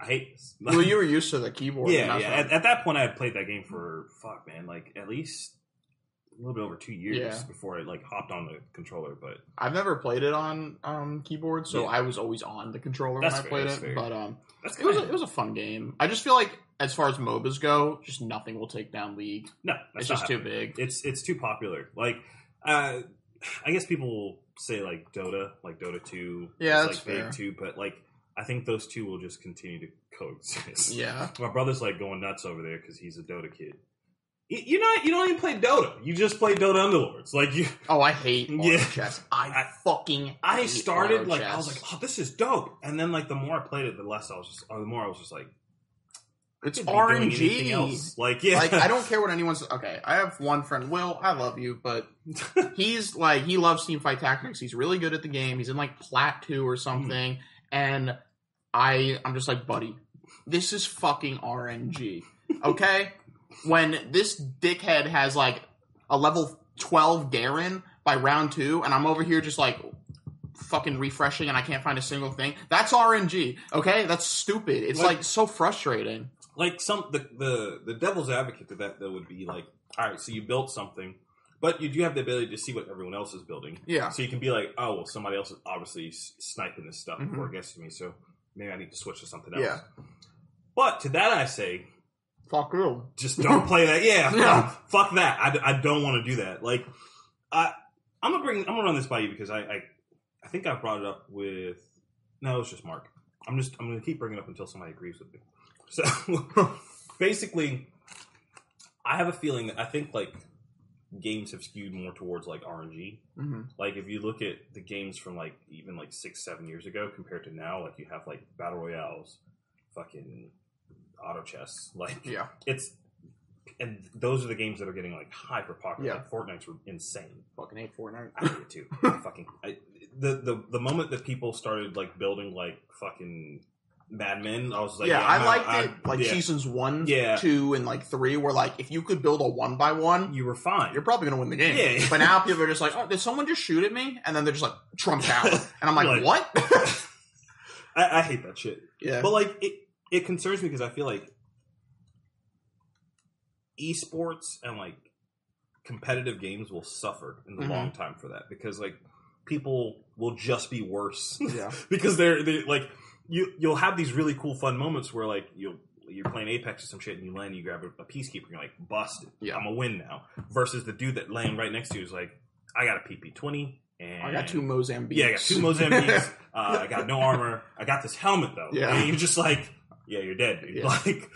I hate this." well, you were used to the keyboard. yeah, yeah. At, at that point, I had played that game for fuck, man, like at least a little bit over two years Yeah. before I like hopped on the controller. But I've never played it on um keyboard, so Yeah. I was always on the controller That's when I played it. fair. But um, that's it was a, it was a fun game. I just feel like as far as MOBAs go, just nothing will take down League. no, it's that's just not too big. It's it's too popular. Like, uh, I guess people will say like Dota, like Dota two, Yeah, that's like big fair. too. But like, I think those two will just continue to coexist. Yeah. My brother's like going nuts over there because he's a Dota kid. You- You're not. You don't even play Dota. You just play Dota Underlords. Like you, Oh, I hate Yeah. chess. I, I- fucking. I hate started like I was like, oh, this is dope. And then like the more I played it, the less I was just, or the more I was just like, it's I could be doing anything RNG. else. Like yeah, Like I don't care what anyone's. Okay, I have one friend, Will. I love you, but he's like he loves Teamfight Tactics. He's really good at the game. He's in like Plat two or hmm. something, and I I'm just like, buddy, this is fucking RNG. Okay, when this dickhead has like a level twelve Garen by round two, and I'm over here just like fucking refreshing, and I can't find a single thing. That's RNG. Okay, that's stupid. It's Like- like so frustrating. like some the the the devil's advocate to that though would be like, all right, so you built something, but you do have the ability to see what everyone else is building. Yeah. So you can be like, oh well, somebody else is obviously sniping this stuff Mhm. before it gets to me, so maybe I need to switch to something else. Yeah. But to that I say, Fuck you. just don't play that. Yeah, Yeah. fuck, that. I, I don't want to do that. Like, I I'm gonna bring I'm gonna run this by you because I, I I think I brought it up with no, it's just Mark. I'm just I'm gonna keep bringing it up until somebody agrees with me. So basically, I have a feeling that I think like games have skewed more towards like RNG. hmm Like if you look at the games from like even like six seven years ago compared to now, like you have like battle royales, fucking auto chess, like Yeah. it's and those are the games that are getting like hyper popular. Yeah. Like Fortnite's insane. Fucking hate Fortnite. I hate it too. I fucking I, the the the moment that people started like building like fucking Mad Men, I was like, yeah, yeah, I I'm liked out. it. I- Like yeah, seasons one, Yeah. two, and like three, where like if you could build a one by one, you were fine. you're probably gonna win the game. Yeah. But now people are just like, oh, did someone just shoot at me? And then they're just like Trump out, and I'm like, Like- what? I, I hate that shit. yeah. But like it, it concerns me because I feel like esports and like competitive games will suffer in the Mhm. long time for that because like people will just be worse yeah. because they're they like you you'll have these really cool fun moments where like you'll you're playing Apex or some shit and you land and you grab a, a peacekeeper and you're like busted Yeah. I'm a win now versus the dude that laying right next to you is like I got a PP twenty and I got two Mozambiques. yeah, I got two Mozambiques. uh, I got no armor. I got this helmet though. Yeah. and you're just like, yeah, you're dead, dude. Yeah. Like,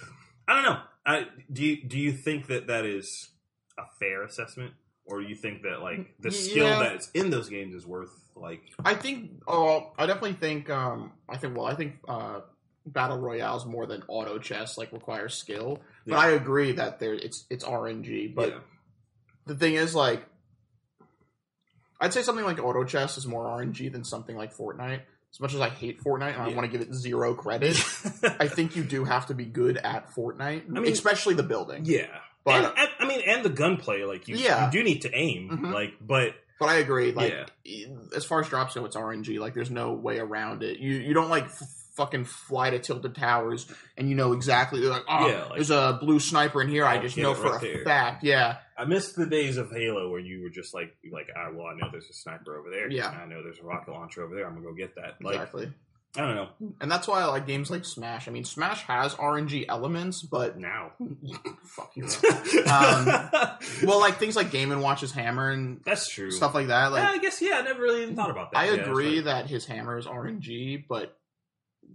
I don't know. I, do you do you think that that is a fair assessment, or do you think that like the skill Yeah. that's in those games is worth like? I think. Oh, I definitely think. Um, I think. Well, I think uh, battle royales more than auto chess like requires skill. But I agree that there it's it's RNG. But yeah. the thing is, like, I'd say something like auto chess is more RNG than something like Fortnite. As much as I hate Fortnite and I want to give it zero credit, I think you do have to be good at Fortnite, I mean- especially the building. yeah, But and, and- I mean, and the gunplay, like you, Yeah. you do need to aim, Mhm. like, but But I agree. Like, Yeah. as far as drops go, it's RNG. Like, there's no way around it. You you don't like fucking fly to tilted towers and you know exactly. They're Like, oh, Yeah, like- there's a blue sniper in here. I I'll just know for right a there. fact. Yeah, I miss the days of Halo where you were just like, like, ah, well, I know there's a sniper over there. Yeah. I know there's a rocket launcher over there. I'm gonna go get that. Like, exactly. I don't know. And that's why I like games like Smash. I mean, Smash has RNG elements, but Now, fuck you. Um, well, like things like Game and Watch's hammer and that's true. stuff like that. Like, yeah, I guess yeah. I never really even thought about that. I Yeah, agree right. that his hammer is RNG, but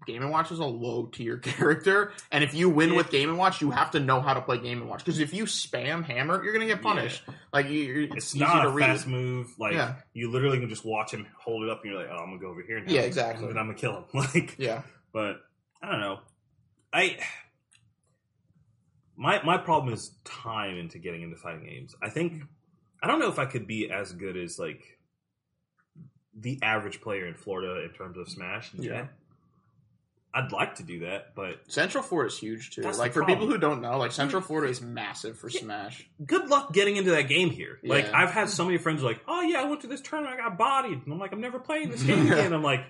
Game and Watch is a low tier character, and if you win Yeah. with Game and Watch, you have to know how to play Game and Watch. Because if you spam hammer, you're gonna get punished. Like you, It's it's easy not to a read. fast move. Like Yeah. you literally can just watch him hold it up, and you're like, "Oh, I'm gonna go over here now." Yeah, exactly. And I'm gonna kill him. Like, Yeah, but I don't know. I my my problem is time into getting into fighting games. I think I don't know if I could be as good as like the average player in Florida in terms of Smash. Yeah. I'd like to do that, but Central Florida is huge too. That's like for people who don't know, like Central Florida is massive for Yeah. Smash. good luck getting into that game here. Like Yeah. I've had so many friends like, "Oh yeah, I went to this tournament, I got bodied," and I'm like, "I'm never playing this game again." I'm like,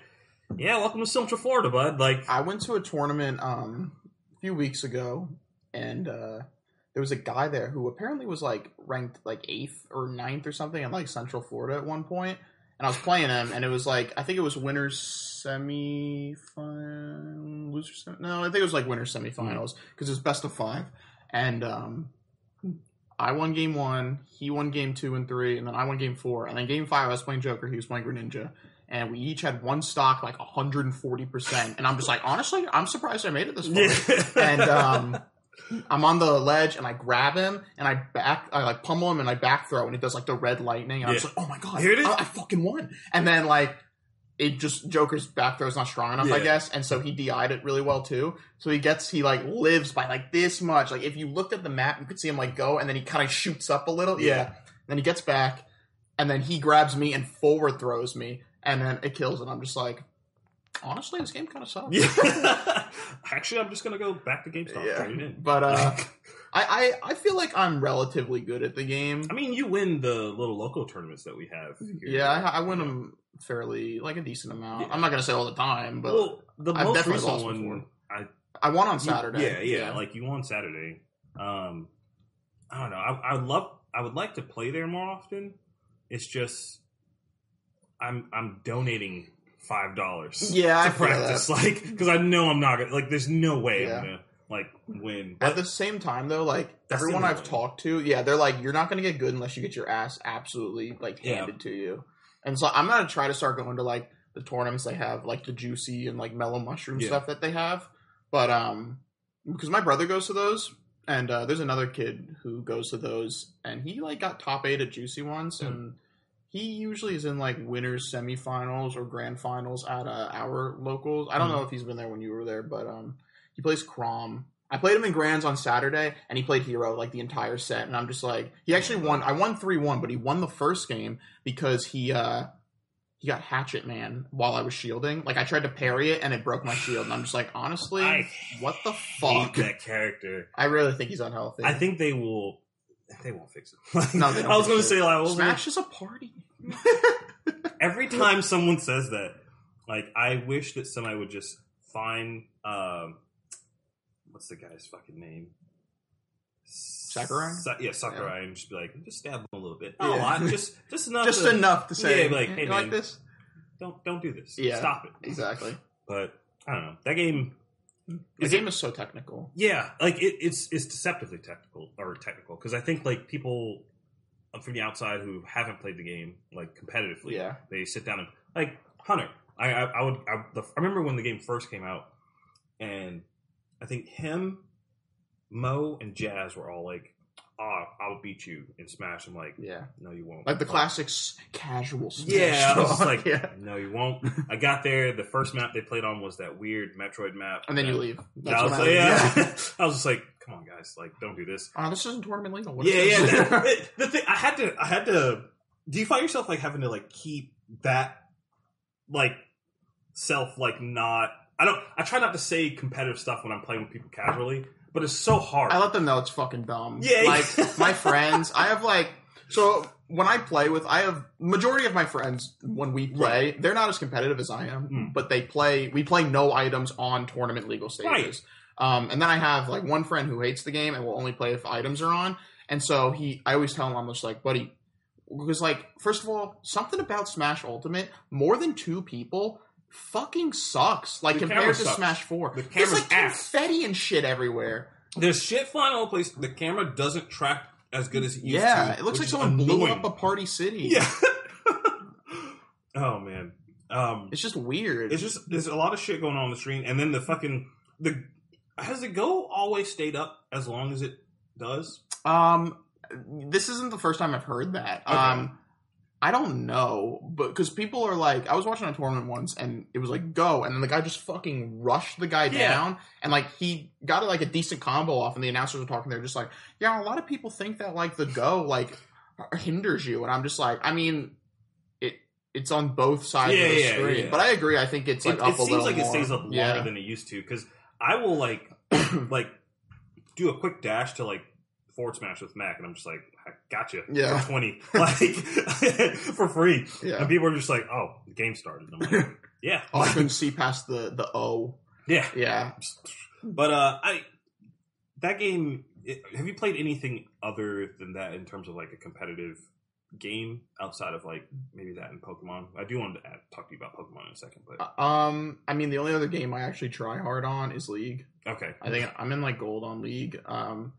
"Yeah, welcome to Central Florida, bud." Like, I went to a tournament um, a few weeks ago, and uh, there was a guy there who apparently was like ranked like eighth or ninth or something in like Central Florida at one point. And I was playing him, and it was like I think it was winners semi final, loser semi. No, I think it was like winners semifinals because it was best of five, and um, I won game one, he won game two and three, and then I won game four, and then game five I was playing Joker, he was playing Greninja, and we each had one stock like 140 percent, and I'm just like honestly, I'm surprised I made it this far. and um, I'm on the ledge and I grab him and I back, I like pummel him and I back throw and it does like the red lightning and I'm Yeah. just like, oh my god, Here it is. I, I fucking won. And then like it just Joker's back throw is not strong enough, I guess, and so he DI'd it really well too. So he gets he like lives by like this much. Like if you looked at the map, you could see him like go and then he kind of shoots up a little. Yeah. Yeah. Then he gets back and then he grabs me and forward throws me and then it kills and I'm just like. Honestly, this game kind of sucks. yeah. Actually, I'm just gonna go back to GameStop. Yeah. Trade in. But uh, I, I I feel like I'm relatively good at the game. I mean, you win the little local tournaments that we have. Here. Yeah, I, I win them fairly like a decent amount. Yeah. I'm not gonna say all the time, but well, the I've most definitely recent one, before. I I won on Saturday. Yeah, yeah, like you won Saturday. Um, I don't know. I, I would love. I would like to play there more often. It's just I'm I'm donating five dollars. Yeah, I to feel practice, like because I know I'm not gonna like. There's no way Yeah. I'm gonna like win. At the same time, though, like everyone I've way. talked to, yeah, they're like, you're not gonna get good unless you get your ass absolutely like Yeah. handed to you. And so I'm gonna try to start going to like the tournaments they have, like the juicy and like mellow mushroom Yeah. stuff that they have. But um, because my brother goes to those, and uh, there's another kid who goes to those, and he like got top eight at juicy once, Hmm. and he usually is in like winners semifinals or grand finals at uh, our locals. I don't Hmm. know if he's been there when you were there, but um, he plays Chrom. I played him in grands on Saturday, and he played hero like the entire set. And I'm just like, he actually won. I won three one, but he won the first game because he uh he got Hatchet Man while I was shielding. Like I tried to parry it, and it broke my shield. And I'm just like, honestly, I what the fuck? that character. I really think he's unhealthy. I think they will. They won't fix it. No, they don't I was going to say like, I was gonna- Smash is a party. every time someone says that, like I wish that somebody would just find um, what's the guy's fucking name? Sakurai? Sa- yeah, Sakurai, and just be like, just stab him a little bit, not a lot, just just enough, Just to, enough to say, Yeah, like, "You hey, like man." this? Don't don't do this. Yeah. stop it. Exactly. But I don't know that game. The game is so technical. Yeah, like it, it's it's deceptively technical or technical because I think like people from the outside who haven't played the game like competitively, Yeah. they sit down and like Hunter. I I, I would I, the, I remember when the game first came out, and I think him, Mo, and Jazz were all like, "Ah, I'll beat you in Smash." I'm like, Yeah. "No, you won't." Like the classics casual Smash Yeah, I was like, yeah. "No, you won't." I got there. The first map they played on was that weird Metroid map, And then you leave. Yeah, I was like, leave. yeah. I was just like, "Come on, guys! Like, don't do this." Oh, this isn't tournament legal. What yeah, yeah. The, the thing I had to, I had to. Do you find yourself like having to like keep that, like, self like not? I don't. I try not to say competitive stuff when I'm playing with people casually, but it's so hard. I let them know it's fucking dumb. Yeah. Like my friends, I have like so when I play with I have majority of my friends when we play, they're not as competitive as I am, Mm. but they play we play no items on tournament legal stages. Um, and then I have like one friend who hates the game and will only play if items are on. And so he I always tell him I'm just like, buddy, because like first of all, something about Smash Ultimate, more than two people fucking sucks. Like The compared to sucks. Smash 4. The There's camera's like ass. confetti and shit everywhere. There's shit flying all over the place. The camera doesn't track as good as it used Yeah, to. it looks like someone blew up a party city. Yeah. oh man. Um, It's just weird. It's just there's a lot of shit going on on the screen, and then the fucking the has the go always stayed up as long as it does. um this isn't the first time I've heard that. Okay. Um I don't know, but because people are like, I was watching a tournament once, and it was like go, and then the guy just fucking rushed the guy Yeah. down, and like he got like a decent combo off, and the announcers were talking. They're just like, yeah, a lot of people think that like the go like hinders you, and I'm just like, I mean, it it's on both sides Yeah, of the yeah, screen, but I agree. I think it's like it up it a seems little like it more. stays up longer than it used to because I will like like do a quick dash to like forward smash with Mac, and I'm just like, I gotcha, Yeah. for twenty, like for free, Yeah. and people are just like, oh, the game started. I'm like, yeah, Oh, I couldn't see past the the O. yeah, Yeah. But uh, I that game. It, have you played anything other than that in terms of like a competitive game outside of like maybe that and Pokemon? I do want to add, talk to you about Pokemon in a second, but Um, I mean, the only other game I actually try hard on is League. okay. I think I'm in like gold on League. Um,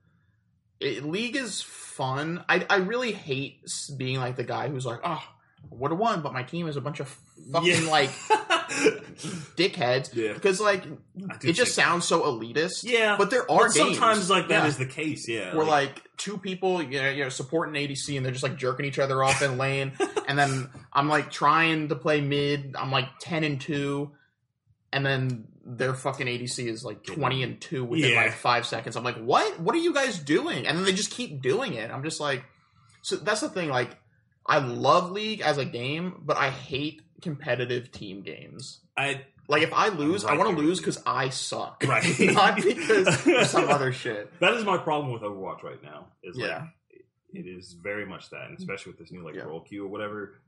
it, League is fun. I I really hate being like the guy who's like, ah, oh, would have won, but my team is a bunch of fucking Yeah. like dickheads. yeah, Because like it just sounds so elitist. yeah. But there are But games. sometimes like that is Yeah. the case. Yeah, where like two people, you know, you know, supporting ADC and they're just like jerking each other off in lane, and then I'm like trying to play mid. I'm like ten and two, and then their fucking ADC is like twenty and two within Yeah. like five seconds. I'm like, what? What are you guys doing? And then they just keep doing it. I'm just like, so that's the thing. Like, I love League as a game, but I hate competitive team games. I Like, if I lose, I want to lose because I suck, Right. Not because of some other shit. that is my problem with Overwatch right now. Is like Yeah. it is very much that, and especially with this new like Yeah. role queue or whatever,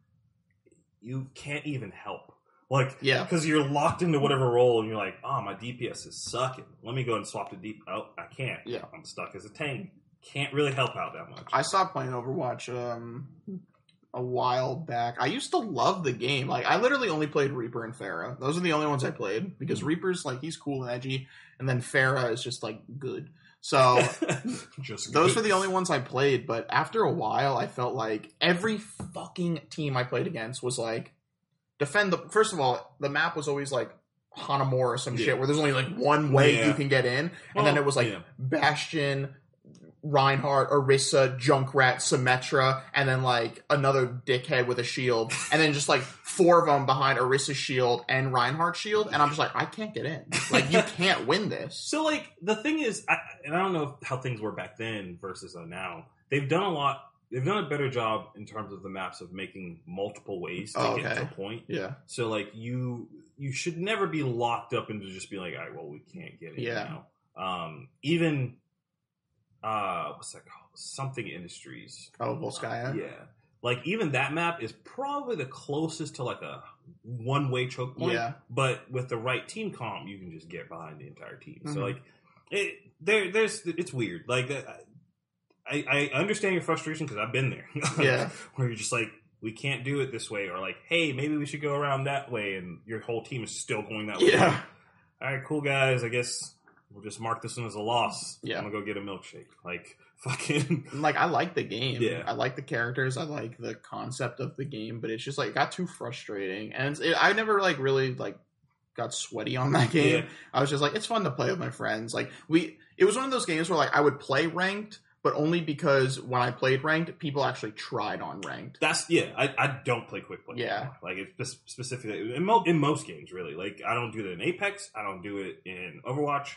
you can't even help. Like Yeah. because you're locked into whatever role, and you're like, oh, my DPS is sucking. Let me go and swap to deep. Oh, I can't. Yeah. I'm stuck as a tank. Can't really help out that much. I stopped playing Overwatch um a while back. I used to love the game. Like I literally only played Reaper and Pharah. Those are the only ones I played because Hmm. Reaper's like he's cool and edgy, and then Pharah is just like good. So Just those good. were the only ones I played. But after a while, I felt like every fucking team I played against was like defend the. First of all, the map was always like Hanamura or some Yeah. shit where there's only like one way Yeah. you can get in, and then it was like yeah. Bastion, Reinhardt, Orisa, Junkrat, Symmetra, and then like another dickhead with a shield, and then just like four of them behind Orisa's shield and Reinhardt's shield, and I'm just like, I can't get in. Like you can't win this. So like the thing is, I, and I don't know how things were back then versus now. They've done a lot. They've done a better job in terms of the maps of making multiple ways to Oh, get okay. to a point. Yeah, So like you you should never be locked up into just being like, all right, well we can't get it Yeah. now. Um, even uh, what's that called? Something Industries. oh Volskaya. Yeah. Like even that map is probably the closest to like a one way choke point. Yeah. But with the right team comp, you can just get behind the entire team. So Mhm. like it there there's it's weird. Like uh, I I understand your frustration because I've been there. Yeah. Where you're just like we can't do it this way, or like, hey, maybe we should go around that way, and your whole team is still going that way. Yeah. All right, cool guys. I guess we'll just mark this one as a loss. Yeah. I'm gonna go get a milkshake. Like fucking. like I like the game. Yeah. I like the characters. I like the concept of the game, but it's just like it got too frustrating, and it, I never like really like got sweaty on that game. Yeah. I was just like, it's fun to play with my friends. Like we, it was one of those games where like I would play ranked, but only because when I played ranked, people actually tried on ranked. That's yeah. I, I don't play quick play. Yeah. anymore. like it's specifically in, mo- in most games really. Like I don't do it in Apex. I don't do it in Overwatch.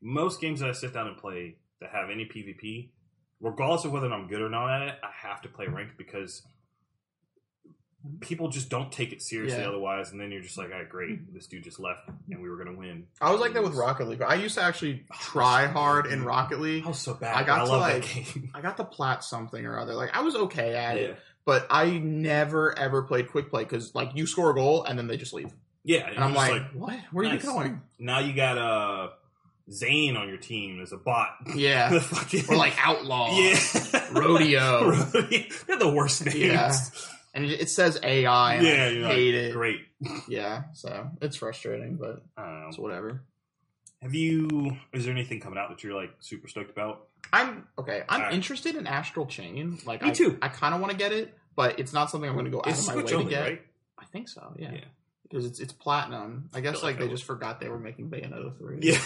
Most games that I sit down and play that have any PvP, regardless of whether I'm good or not at it, I have to play ranked because people just don't take it seriously Yeah. otherwise. And then you're just like, all right, great, this dude just left and we were gonna win. I was like that with Rocket League. I used to actually try hard in Rocket League. I was so bad. I got I to, love like- that game. I got the plat something or other. Like I was okay at yeah. it, but I never ever played quick play because like you score a goal and then they just leave, Yeah, and I'm just like, what? Where are you going? now you got uh Zane on your team as a bot. Yeah, The fucking- or like outlaw. yeah, Rodeo. Rodeo. They're the worst names. Yeah. And it, says AI. And Yeah, I you're hate like, it. great. Yeah, so it's frustrating, but I don't know. it's whatever. Have you? Is there anything coming out that you're like super stoked about? I'm okay. I'm Alright. interested in Astral Chain. Like Me I, too. I kind of want to get it, but it's not something I'm going to go out It's of my way only, to get. right? I think so. Yeah. Yeah. Because it's it's platinum. I guess Feel like like they I just forgot they were making Bayonetta three. Yeah.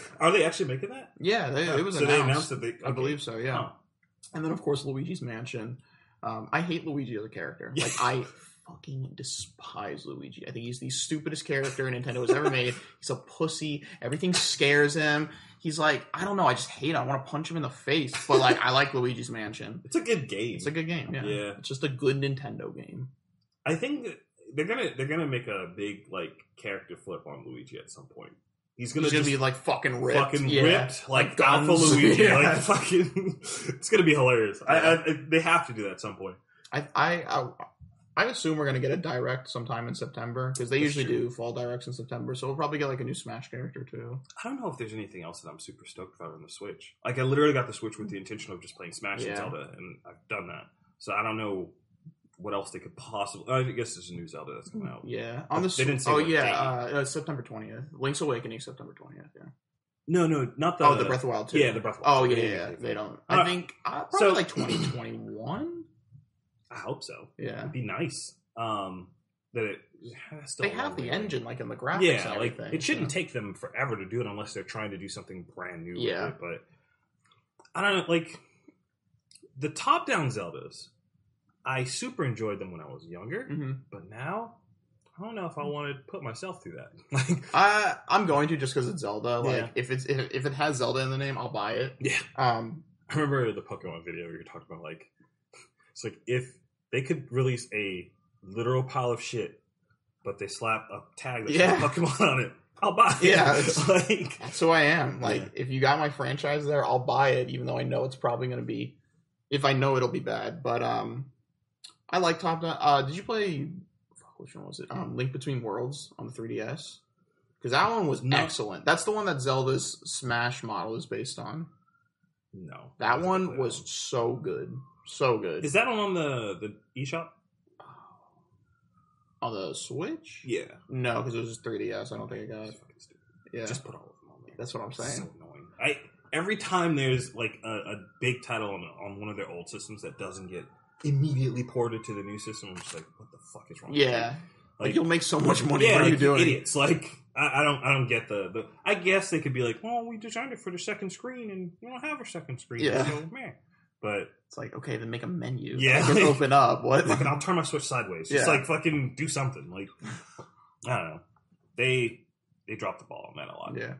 Are they actually making that? Yeah, they, it was so announced. they announced that they. I believe so. Yeah. Huh. And then of course Luigi's Mansion. Um, I hate Luigi as a character. Like I fucking despise Luigi. I think he's the stupidest character Nintendo has ever made. He's a pussy. Everything scares him. He's like, I don't know. I just hate him. I want to punch him in the face. But like, I like Luigi's Mansion. It's a good game. It's a good game. Yeah. Yeah. It's just a good Nintendo game. I think they're gonna they're gonna make a big like character flip on Luigi at some point. He's gonna He's gonna just be like fucking ripped. fucking yeah. ripped like, Like Alpha. Luigi. Yeah. Like fucking, it's gonna be hilarious. I, I, they have to do that at some point. I, I, I, I assume we're gonna get a direct sometime in September because they That's usually true. do fall directs in September. So we'll probably get like a new Smash character too. I don't know if there's anything else that I'm super stoked about on the Switch. Like I literally got the Switch with the intention of just playing Smash and Zelda, and I've done that. So I don't know what else they could possibly. I guess there's a new Zelda that's coming out. Yeah, on the They didn't say oh yeah, uh, uh, September twentieth. Link's Awakening, September twentieth. Yeah. No, no, not the. oh, the Breath of Wild too. Yeah, the Breath of Oh Wild. yeah, They yeah, yeah. They don't. Uh, I think uh, probably so- like twenty twenty one. I hope so. Yeah, It'd be nice. Um, that it. still they have the way. engine like in the graphics. Yeah, like it shouldn't so. take them forever to do it unless they're trying to do something brand new. Yeah. with it, but I don't know. Like the top-down Zeldas, I super enjoyed them when I was younger, Mhm. but now I don't know if I want to put myself through that. Like, Uh, I'm going to just because it's Zelda. Like Yeah. if it's if, if it has Zelda in the name, I'll buy it. yeah, Um, I remember the Pokemon video where you talked about like it's like if they could release a literal pile of shit, but they slap a tag that Yeah. Pokemon on it, I'll buy it. Yeah, like that's who I am. Like Yeah. if you got my franchise there, I'll buy it, even though I know it's probably going to be. If I know it'll be bad, but um, I like Top Down. Uh, did you play? Fuck, which one was it? Um, Link Between Worlds on the 3DS. Because that one was No. excellent. That's the one that Zelda's Smash model is based on. No, That one was so good, so good. Is that on the the eShop? on the Switch? Yeah. No, because it was just 3DS. I don't think I got. it. Yeah, Just put all of them on there. that's what I'm saying. So annoying. I every time there's like a, a big title on on one of their old systems that doesn't get immediately ported to the new system, I'm just like, what the fuck is wrong? Yeah, you? like, you'll make so much money. Yeah, what are you doing? idiots? Like I, I don't I don't get the, the. I guess they could be like, well, we designed it for the second screen, and we don't have a second screen. Yeah. so man. But It's like okay, then make a menu. Yeah. Just open up. What? fucking, I'll turn my switch sideways. Just Yeah. like fucking do something. Like I don't know. They they dropped the ball on that a lot. yeah.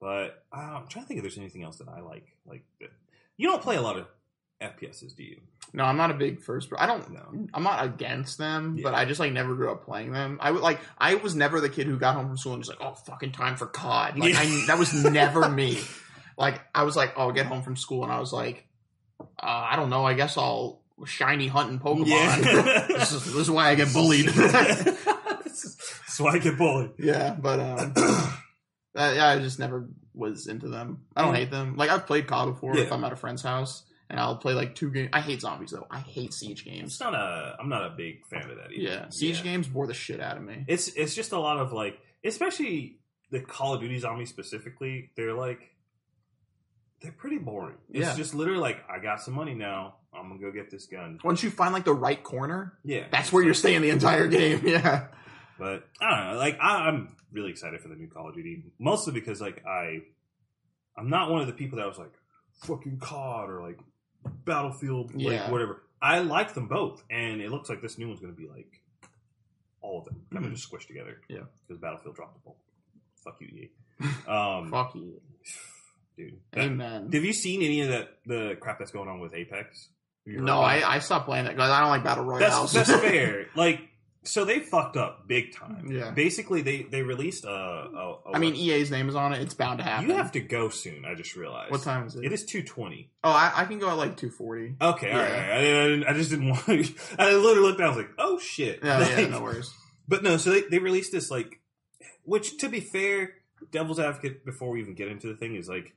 But uh, I'm trying to think if there's anything else that I like. Like you don't play a lot of FPSs, do you? No, I'm not a big first. I don't. No. I'm not against them, but I just like never grew up playing them. I would like. I was never the kid who got home from school and was like, "Oh, fucking time for COD." Like, Yeah. I, that was never me. Like, I was like, "Oh, get home from school," and I was like, uh, "I don't know. I guess I'll shiny hunting Pokemon." Yeah. this, is, this is why I get bullied. That's why I get bullied. yeah, but um, yeah, I just never was into them. I don't Yeah. hate them. Like I've played COD before if I'm at a friend's house, and I'll play like two games. I hate zombies though. I hate siege games. It's not a. I'm not a big fan of that either. Yeah, siege games bore the shit out of me. It's it's just a lot of like, especially the Call of Duty zombies specifically. They're like, they're pretty boring. It's Yeah. just literally like, I got some money now. I'm gonna go get this gun. Once you find like the right corner, Yeah, that's where you're staying the entire game. Yeah, But I don't know. Like I, I'm really excited for the new Call of Duty, mostly because like I, I'm not one of the people that was like fucking COD or like Battlefield, like Yeah. whatever. I like them both, and it looks like this new one's going to be like all of them kind of just squished together. Yeah. because Battlefield dropped the ball. Fuck you, EA. Um, fuck you. dude. That- Amen. have you seen any of that the crap that's going on with Apex? Have you heard No. I, I stopped playing it because I don't like battle That's, that's fair. Like, so they fucked up big time. Yeah. Basically, they they released a. a, a I mean, EA's name is on it. It's bound to happen. you have to go soon. I just realized. What time is it? It is two twenty. Oh, I, I can go at like two forty. Okay, all Yeah. right. I, didn't- I just didn't want. to. I literally looked down. I was like, oh shit. Yeah, yeah, no worries. But no, so they they released this like, which to be fair, devil's advocate before we even get into the thing is like,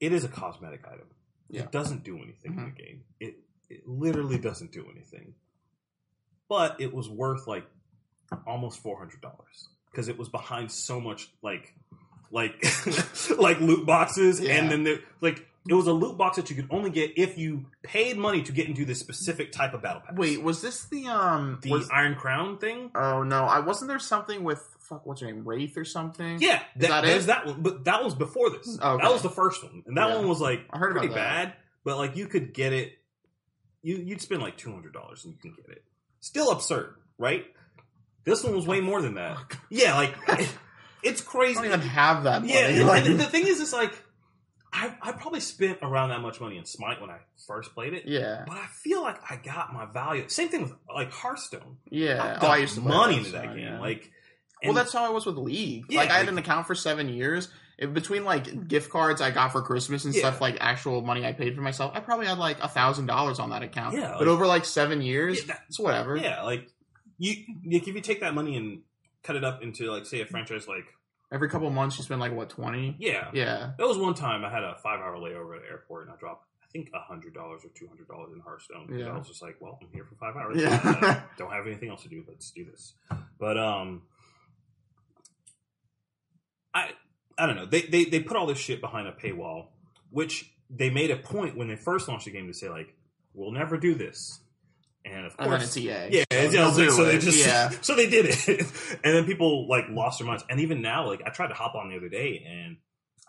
it is a cosmetic item. Yeah. It doesn't do anything in Mhm. the game. It it literally doesn't do anything. But it was worth like almost four hundred dollars because it was behind so much like like like loot boxes Yeah. and then there like it was a loot box that you could only get if you paid money to get into this specific type of battle pass. Wait, was this the um? the was, Iron Crown thing? oh no, I wasn't there something with fuck. What's her name? Wraith or something? Yeah, that, that there's it? that one, but that was before this. Okay. That was the first one, and that Yeah. one was like I heard pretty bad. But like you could get it, you you'd spend like two hundred dollars and you can get it. Still absurd, right? This one was way more than that. Yeah, like it's I crazy. don't even have that. Money. Yeah, like, the thing is, it's like I I probably spent around that much money in Smite when I first played it. yeah, But I feel like I got my value. Same thing with like Hearthstone. yeah. I Oh, got I used to money into that game. yeah. Like, well, that's how I was with League. Yeah, like I had like- an account for seven years. Between like gift cards I got for Christmas and Yeah. stuff, like actual money I paid for myself, I probably had like a thousand dollars on that account. Yeah, but like- over like seven years, Yeah, that- it's whatever. Yeah, like you, like if you take that money and cut it up into like say a franchise, like Every couple months, you spend like what twenty? yeah, Yeah, There was one time I had a five hour layover at the airport and I dropped I think hundred dollars or two hundred dollars in Hearthstone. Yeah. I was just like, well, I'm here for five hours. Yeah. Uh, don't have anything else to do. Let's do this. But um, I I don't know. They they they put all this shit behind a paywall, which they made a point when they first launched the game to say like, we'll never do this. And of and then course, it's EA. yeah, so, it's- they'll so they just yeah. so they did it, and then people like lost their minds. And even now, like I tried to hop on the other day, and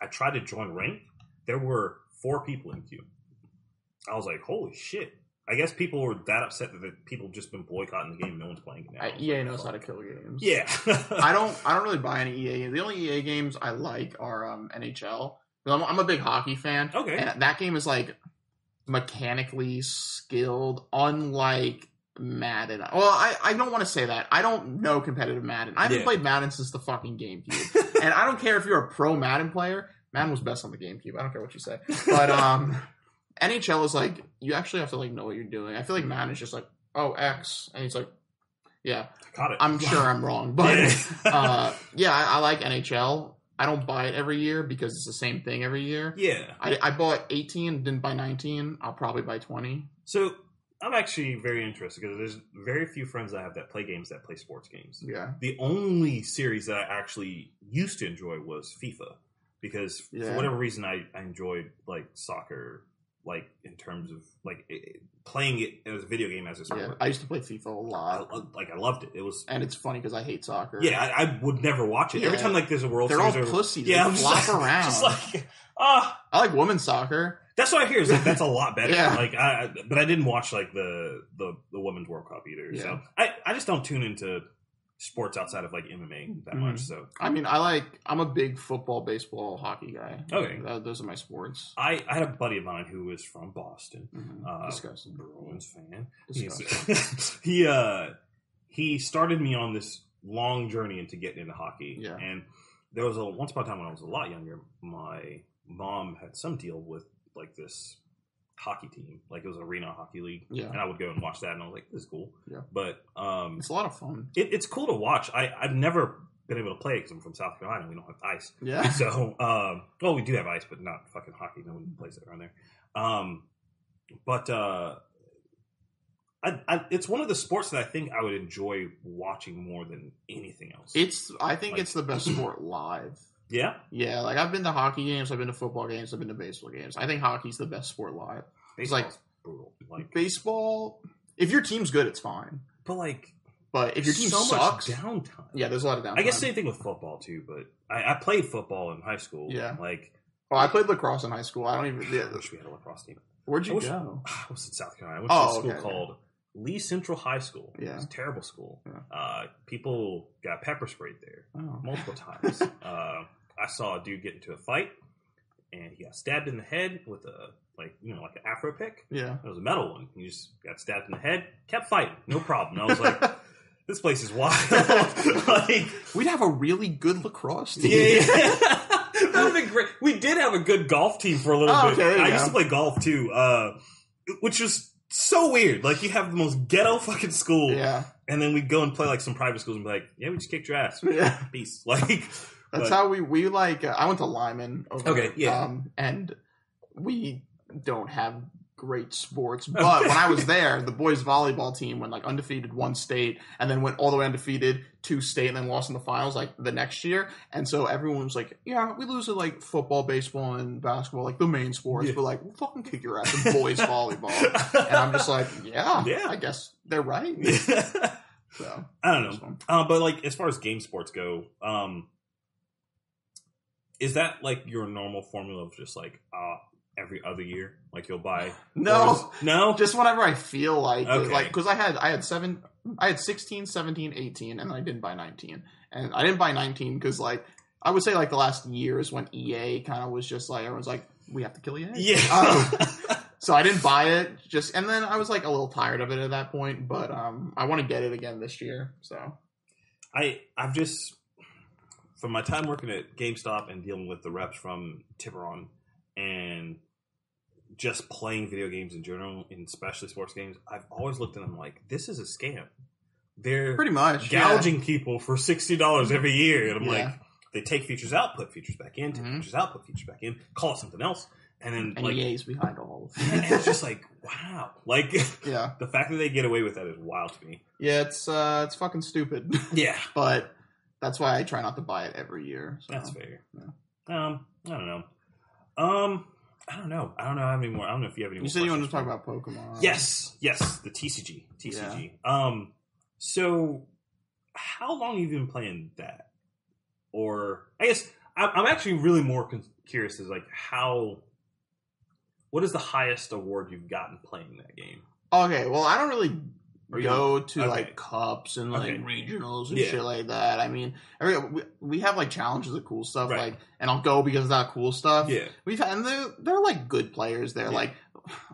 I tried to join rank. There were four people in queue. I was like, holy shit! I guess people were that upset that the people just been boycotting the game. No one's playing it now. I, EA knows how to kill games. Yeah, I don't. I don't really buy any EA. games. The only EA games I like are um, NHL. I'm, I'm a big hockey fan. Okay. and that game is like mechanically skilled, unlike Madden. Well, I, I don't want to say that. I don't know competitive Madden. I haven't Yeah. played Madden since the fucking GameCube, and I don't care if you're a pro Madden player. Madden was best on the GameCube. I don't care what you say, but um, NHL is like you actually have to like know what you're doing. I feel like Madden is just like oh X, and he's like yeah. Got it. I'm sure I'm wrong, but uh, yeah, I, I like NHL. I don't buy it every year because it's the same thing every year. Yeah. I, I bought 18, didn't buy 19. I'll probably buy 20. So I'm actually very interested because there's very few friends I have that play games that play sports games. Yeah. The only series that I actually used to enjoy was FIFA because for whatever reason I, I enjoyed like soccer, like in terms of like it, playing it as a video game as a sport. Yeah. I used to play FIFA a lot. I- like I loved it. It was And it's funny because I hate soccer. yeah. I, I would never watch it every time like there's a World They're all Series. or- pussies. yeah, they I'm flop just around. Just like ah, I like women's soccer. that's what I hear. Is like, that's a lot better. Yeah. Like I, but I didn't watch like the the the women's World Cup either. So Yeah. I I just don't tune into sports outside of like MMA that Mhm. much. So I mean, I like. I'm a big football, baseball, hockey guy. Okay. Th- those are my sports. I I had a buddy of mine who was from Boston, Mhm. uh, Disgusting. Bruins fan. Disgusting. He uh he started me on this long journey into getting into hockey. Yeah. And there was a once upon a time when I was a lot younger, my mom had some deal with like this hockey team. Like it was arena hockey league. Yeah. And I would go and watch that and I was like, this is cool. Yeah. But um It's a lot of fun. it, it's cool to watch. I, I've never been able to play because I'm from South Carolina. We don't have ice. Yeah. So, um, well, we do have ice, but not fucking hockey. No one plays it around there. Um, but uh, I, I, it's one of the sports that I think I would enjoy watching more than anything else. It's. I think Like- it's the best sport live. Yeah, Yeah, like I've been to hockey games, I've been to football games, I've been to baseball games. I think hockey's the best sport live. It's like- brutal. Like, Baseball, if your team's good, it's fine. but like, But if your team so sucks, much downtime. yeah, there's a lot of downtime. I guess same thing with football too. But I, I played football in high school. Yeah. like Oh, I played lacrosse in high school. I don't even. I Yeah, wish we had a lacrosse team. where'd I you wish- go? I was in South Carolina. I went Oh, to a oh, school okay, okay. called Lee Central High School. It Yeah. was a terrible school. Yeah. Uh, people got pepper sprayed there Oh. multiple times. uh, I saw a dude get into a fight, and he got stabbed in the head with a like you know like an afro pick. Yeah. It was a metal one. He just got stabbed in the head. Kept fighting, no problem. And I was like, this place is wild. like, We'd have a really good lacrosse team. yeah, yeah. that would have been great. We did have a good golf team for a little Oh, bit. okay, I go. used to play golf too, uh, which was so weird. Like you have the most ghetto fucking school, Yeah. and then we'd go and play like some private schools and be like, "Yeah, we just kicked your ass, Yeah. peace." Like That's but- how we we like. Uh, I went to Lyman. Over, Okay, yeah. Um, and we don't have great sports, but when I was there, the boys volleyball team went like undefeated one state, and then went all the way undefeated two state, and then lost in the finals like the next year. And so everyone was like, "Yeah, we lose to like football, baseball, and basketball, like the main sports, Yeah. but like we'll fucking kick your ass in boys volleyball." And I'm just like, "Yeah, Yeah. I guess they're right." I don't know, uh, but like as far as game sports go, um, is that like your normal formula of just like uh every other year, like you'll buy? no. is- no, just whenever I feel like Okay. like because I had I had seven I had 16, 17, 18 and I didn't buy 19. And I didn't buy 19 cuz like I would say like the last year is when EA kind of was just like everyone's like we have to kill EA. yeah. Um, so I didn't buy it just and then I was like a little tired of it at that point, but um I want to get it again this year. So I I've just from my time working at GameStop and dealing with the reps from Tiburon and just playing video games in general, and especially sports games, I've always looked at them like this is a scam. They're pretty much yeah. gouging people for sixty dollars every year, and I'm Yeah. like, they take features out, put features back in, take Mhm. features out, put features back in, call it something else, and then and like EA's behind all of it. it's just like wow, like yeah. the fact that they get away with that is wild to me. Yeah, it's uh it's fucking stupid. Yeah, but that's why I try not to buy it every year. So. That's fair. Um, I don't know. Um, I don't know. I don't know how many more. I don't know if you have any. You said you wanted to talk about Pokemon. Yes, yes, the TCG, TCG. Um, so how long have you been playing that? Or I guess I'm actually really more curious is like how. What is the highest award you've gotten playing that game? Okay, well, I don't really go to okay. like cups and like Okay. regionals and Yeah. shit like that. I mean, every, we, we have like challenges of cool stuff, Right. like, and I'll go because of that cool stuff. Yeah, We've had, and they're, they're like good players. They're Yeah. like,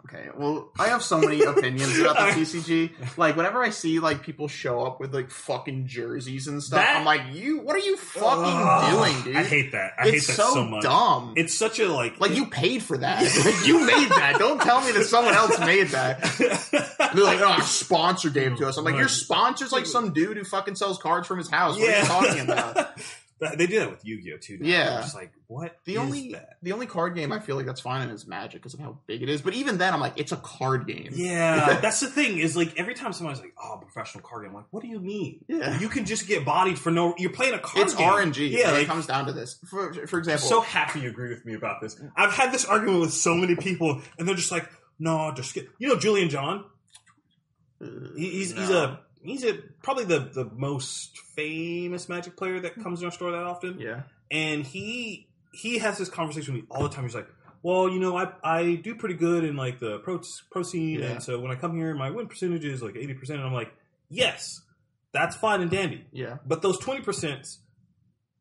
okay, well, I have so many opinions about the. TCG. Like, whenever I see like people show up with like fucking jerseys and stuff, That- I'm like, you, what are you fucking doing, dude? I hate that. I it's hate that so, so, much. dumb. It's such a like. like you paid for that. Like, you made that. Don't tell me that someone else made that. They're like, oh, sponsor gave it to us. I'm like, your sponsor's like some dude who fucking sells cards from his house. What are you talking about? They do that with Yu-Gi-Oh too. now. Yeah. Just like what? The only that? the only card game I feel like that's fine in is Magic because of how big it is. But even then, I'm like, it's a card game. Yeah, that's the thing. Is like every time somebody's like, "Oh, professional card game," I'm like, what do you mean? Yeah. You can just get bodied for no. You're playing a card. It's game. RNG. Yeah, like, it comes down to this. For, for I'm example, so happy you agree with me about this. I've had this argument with so many people, and they're just like, "No, just get." You know, Julian John. uh, He- He's he's a he's a probably the the most famous Magic player that comes in our store that often. yeah. and he he has this conversation with me all the time. He's like, "Well, you know, I I do pretty good in like the pro pro scene, Yeah. and so when I come here, my win percentage is like eighty percent." And I'm like, "Yes, that's fine and dandy, Yeah. but those twenty percent."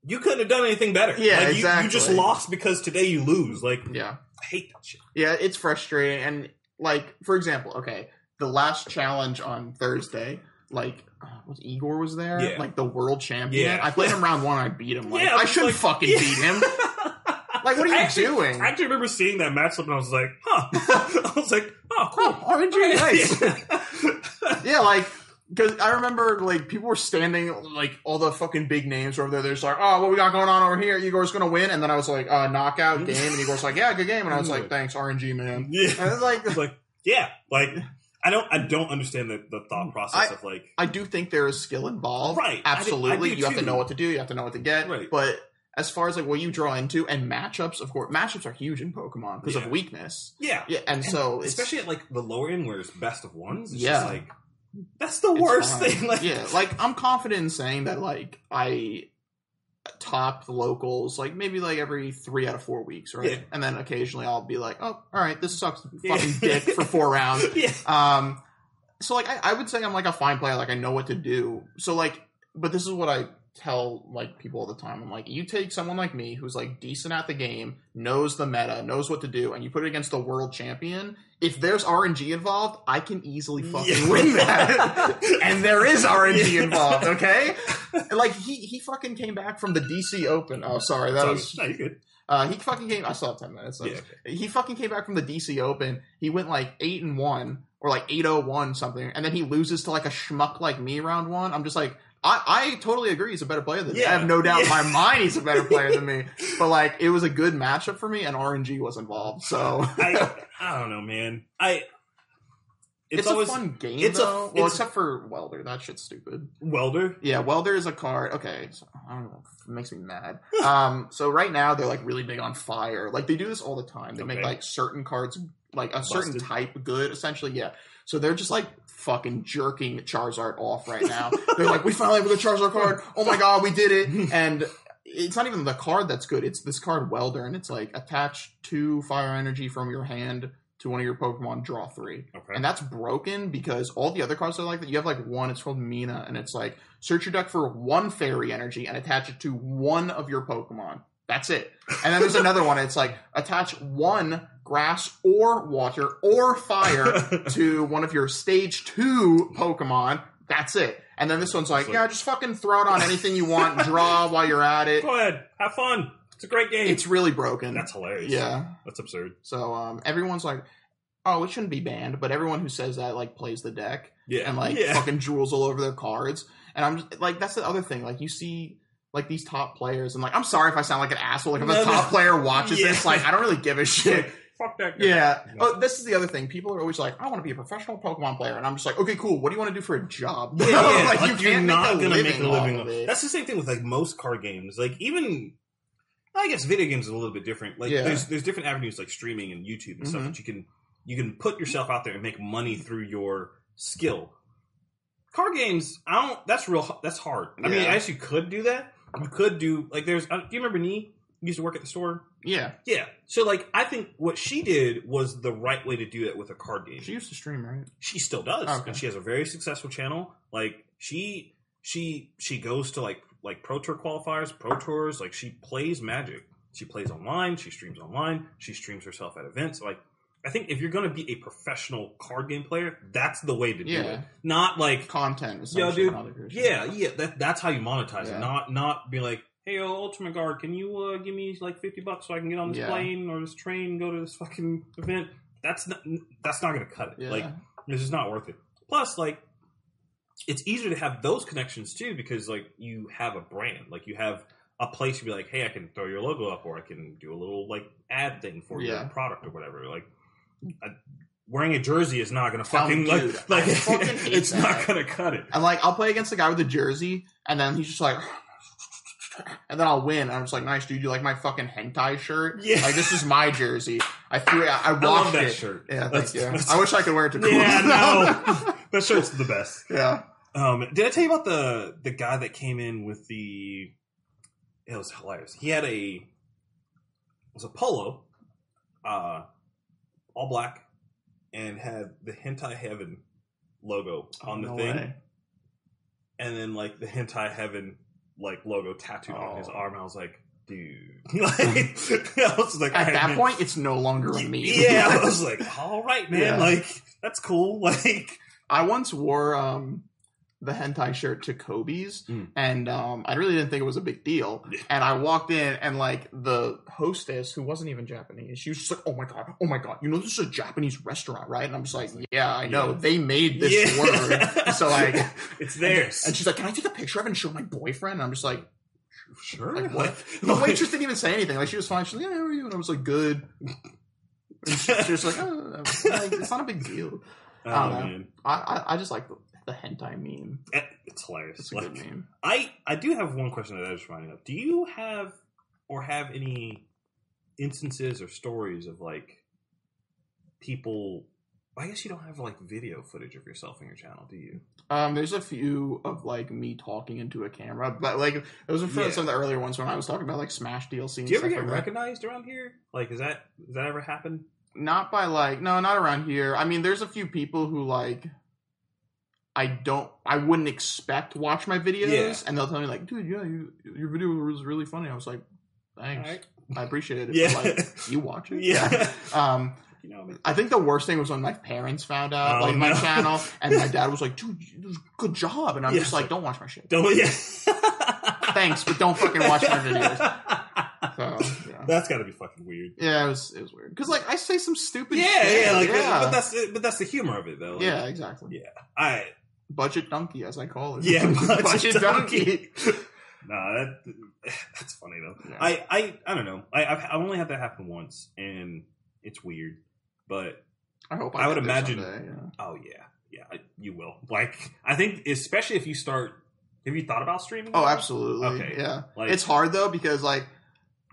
You couldn't have done anything better. Yeah, like, you, you just lost because today you lose. Like, Yeah. I hate that shit. Yeah, it's frustrating. And like, for example, okay, the last challenge on Thursday, like, was Igor was there, Yeah. like the world champion. Yeah. I played him round one. I beat him. Like, Yeah, I shouldn't like- fucking beat him. Like, what are you I actually, doing? I actually remember seeing that matchup and I was like, huh. I was like, oh, cool. Oh, RNG, nice. Yeah. like because I remember like people were standing like all the fucking big names were over there. They're just like, oh, what we got going on over here? Igor's gonna win, and then I was like, uh, knockout game, and Igor's like, yeah, good game, and I was like, thanks, RNG man. Yeah. And it's like, It's like, yeah, like I don't, I don't understand the, the thought mm. process I- of like, I do think there is skill involved, Right, I do- I Absolutely, do you have to know what to do. You have to know what to get. Right. But as far as like what you draw into and matchups, of course, matchups are huge in Pokemon because Yeah. of weakness. yeah, Yeah, and, so especially at like the lower end where it's best of ones, it's Yeah. just like that's the worst thing. Like, yeah, like I'm confident in saying that like I top the locals like maybe like every three out of four weeks, right? Yeah. And then occasionally I'll be like, oh, all right, this sucks, fucking dick for four rounds. yeah, Um, so like I, I would say I'm like a fine player, like I know what to do. So like, but this is what I tell like people all the time. I'm like, you take someone like me who's like decent at the game, knows the meta, knows what to do, and you put it against the world champion. If there's RNG involved, I can easily fucking Yeah. win that. and there is RNG involved, okay? like he he fucking came back from the DC Open. Oh, sorry, that So- was no, good. uh, he fucking came. I have ten minutes. so- Yeah, He fucking came back from the DC Open. He went like eight and one or like eight oh one something, and then he loses to like a schmuck like me round one. I'm just like, I, I totally agree. He's a better player than me. I have no doubt in my mind he's a better player than me. But like, it was a good matchup for me, and RNG was involved. So I, I don't know, man. I. it's, It's, always a fun game it's a- well, it's- except for Welder, that shit's stupid. welder. Yeah, Welder is a card. Okay, so, I don't know. It makes me mad. um, so right now they're like really big on fire. Like they do this all the time. They make like certain cards, like a certain type good. Essentially, yeah. So they're just like fucking jerking Charizard off right now. they're like, we finally have a good Charizard card. Oh my god, we did it! And it's not even the card that's good. It's this card Welder, and it's like attach two fire energy from your hand to one of your Pokemon. Draw three. Okay. And that's broken because all the other cards are like that. You have like one, it's called Mina, and it's like search your deck for one fairy energy and attach it to one of your Pokemon. That's it. And then there's another one, it's like attach one grass or water or fire to one of your stage two Pokemon. That's it. And then this one's like, yeah, just fucking throw it on anything you want, draw while you're at it. Go ahead, have fun. It's a great game. It's really broken. That's hilarious. yeah. that's absurd. So um, everyone's like, oh, it shouldn't be banned, but everyone who says that like plays the deck Yeah, and like yeah. fucking drools all over their cards. And I'm just like, that's the other thing. Like you see like these top players, and like I'm sorry if I sound like an asshole. Like if No, a top no. player watches Yeah. this, like I don't really give a shit. Fuck that guy. Yeah. No. Oh, this is the other thing. People are always like, I want to be a professional Pokemon player, and I'm just like, okay, cool. What do you want to do for a job? Yeah, yeah. like, like, you you're can't not make gonna make a living. off of it. That's the same thing with like most card games. Like even, I guess video games are a little bit different. Like Yeah. there's there's different avenues like streaming and YouTube and stuff Mhm. that you can you can put yourself out there and make money through your skill. Card games, I don't. That's real. That's hard. I mean, I guess you could do that. You could do like there's. Uh, do you remember Nee? Used to work at the store. yeah. Yeah. So like, I think what she did was the right way to do it with a card game She used to stream, right? she still does oh, Okay. and she has a very successful channel like she she she goes to like like pro tour qualifiers pro tours like she plays magic she plays online she streams online she streams herself at events like i think if you're going to be a professional card game player that's the way to do Yeah. it not like Content. Essentially, dude. in other versions. yeah yeah that, that's how you monetize Yeah. it not not be like hey yo, ultimate guard can you uh, give me like 50 bucks so i can get on this Yeah. plane or this train and go to this fucking event that's not that's not going to cut it Yeah. like it's just not worth it. Plus, like, it's easier to have those connections too because like you have a brand, like you have a place to be like, hey, I can throw your logo up, or I can do a little like ad thing for Yeah. your product or whatever. Like, I, wearing a jersey is not gonna fucking like dude, like fucking it's not gonna cut it. And like I'll play against the guy with the jersey, and then he's just like, and then I'll win. And I'm just like, nice dude, you like my fucking hentai shirt? Yeah. Like this is my jersey. I threw it. I, I I washed love that it. shirt. Yeah, That's- thank you. that's- I wish I could wear it to cool. Yeah, no, that shirt's the best. yeah. Um, did I tell you about the the guy that came in with the? It was hilarious. He had a it was a polo, uh, all black, and had the hentai heaven logo on the No thing, way. and then like the hentai heaven like logo tattooed on his Oh. arm. I was like, dude, like, I was like, At I that mean- point, it's no longer a meme. yeah, I was like, all right, man, Yeah. like that's cool, like. I once wore um the hentai shirt to Kobe's Mm. and um I really didn't think it was a big deal. And I walked in and like the hostess who wasn't even Japanese, she was just like, Oh my god, oh my god, you know this is a Japanese restaurant, right? And I'm just like, Yeah, I know. Yeah. They made this Yeah. word. So like it's theirs. and she's like, Can I take a picture of it and show my boyfriend? And I'm just like, sure. like what? The waitress didn't even say anything. Like she was fine. She's like, Yeah, how are you? And I was like, Good. And she, she was like, oh, like, it's not a big deal. Oh, I don't know. man. I, I, I just like the, the hentai meme. Eh, It's hilarious. It's a Like, good meme. I I do have one question that I was reminding of. Do you have or have any instances or stories of like people? I guess you don't have like video footage of yourself on your channel, do you? Um, there's a few of like me talking into a camera, but like those are for Yeah. some of the earlier ones when I was talking about like Smash DLC. And Do you ever get like that. recognized around here? Like, is that does that ever happen? Not by like no, not around here. I mean, there's a few people who like I don't, I wouldn't expect watch my videos, Yeah. and they'll tell me like, dude, yeah, you, your video was really funny. I was like, thanks, Alright. I appreciate it. Yeah. Like, you watch it, Yeah. Um, You know, I think the worst thing was when my parents found out Oh, like my no. channel, and my dad was like, "Dude, it was a good job," and I'm Yeah. just like, "Don't watch my shit." don't yeah. Thanks, but don't fucking watch my videos. So yeah, That's got to be fucking weird. yeah, it was it was weird because like I say some stupid Yeah, shit. yeah, like, yeah, but that's but that's the humor of it, though. Like, yeah, exactly. yeah. I Budget donkey, as I call it. Yeah, budget budget donkey. Nah, that that's funny though. Yeah. I, I I don't know. I I've, only had that happen once, and it's weird. But I hope I would imagine- someday, yeah. oh yeah, yeah, I, you will. Like I think, especially if you start. Have you thought about streaming? Oh, absolutely. Okay. Yeah, Like it's hard though because like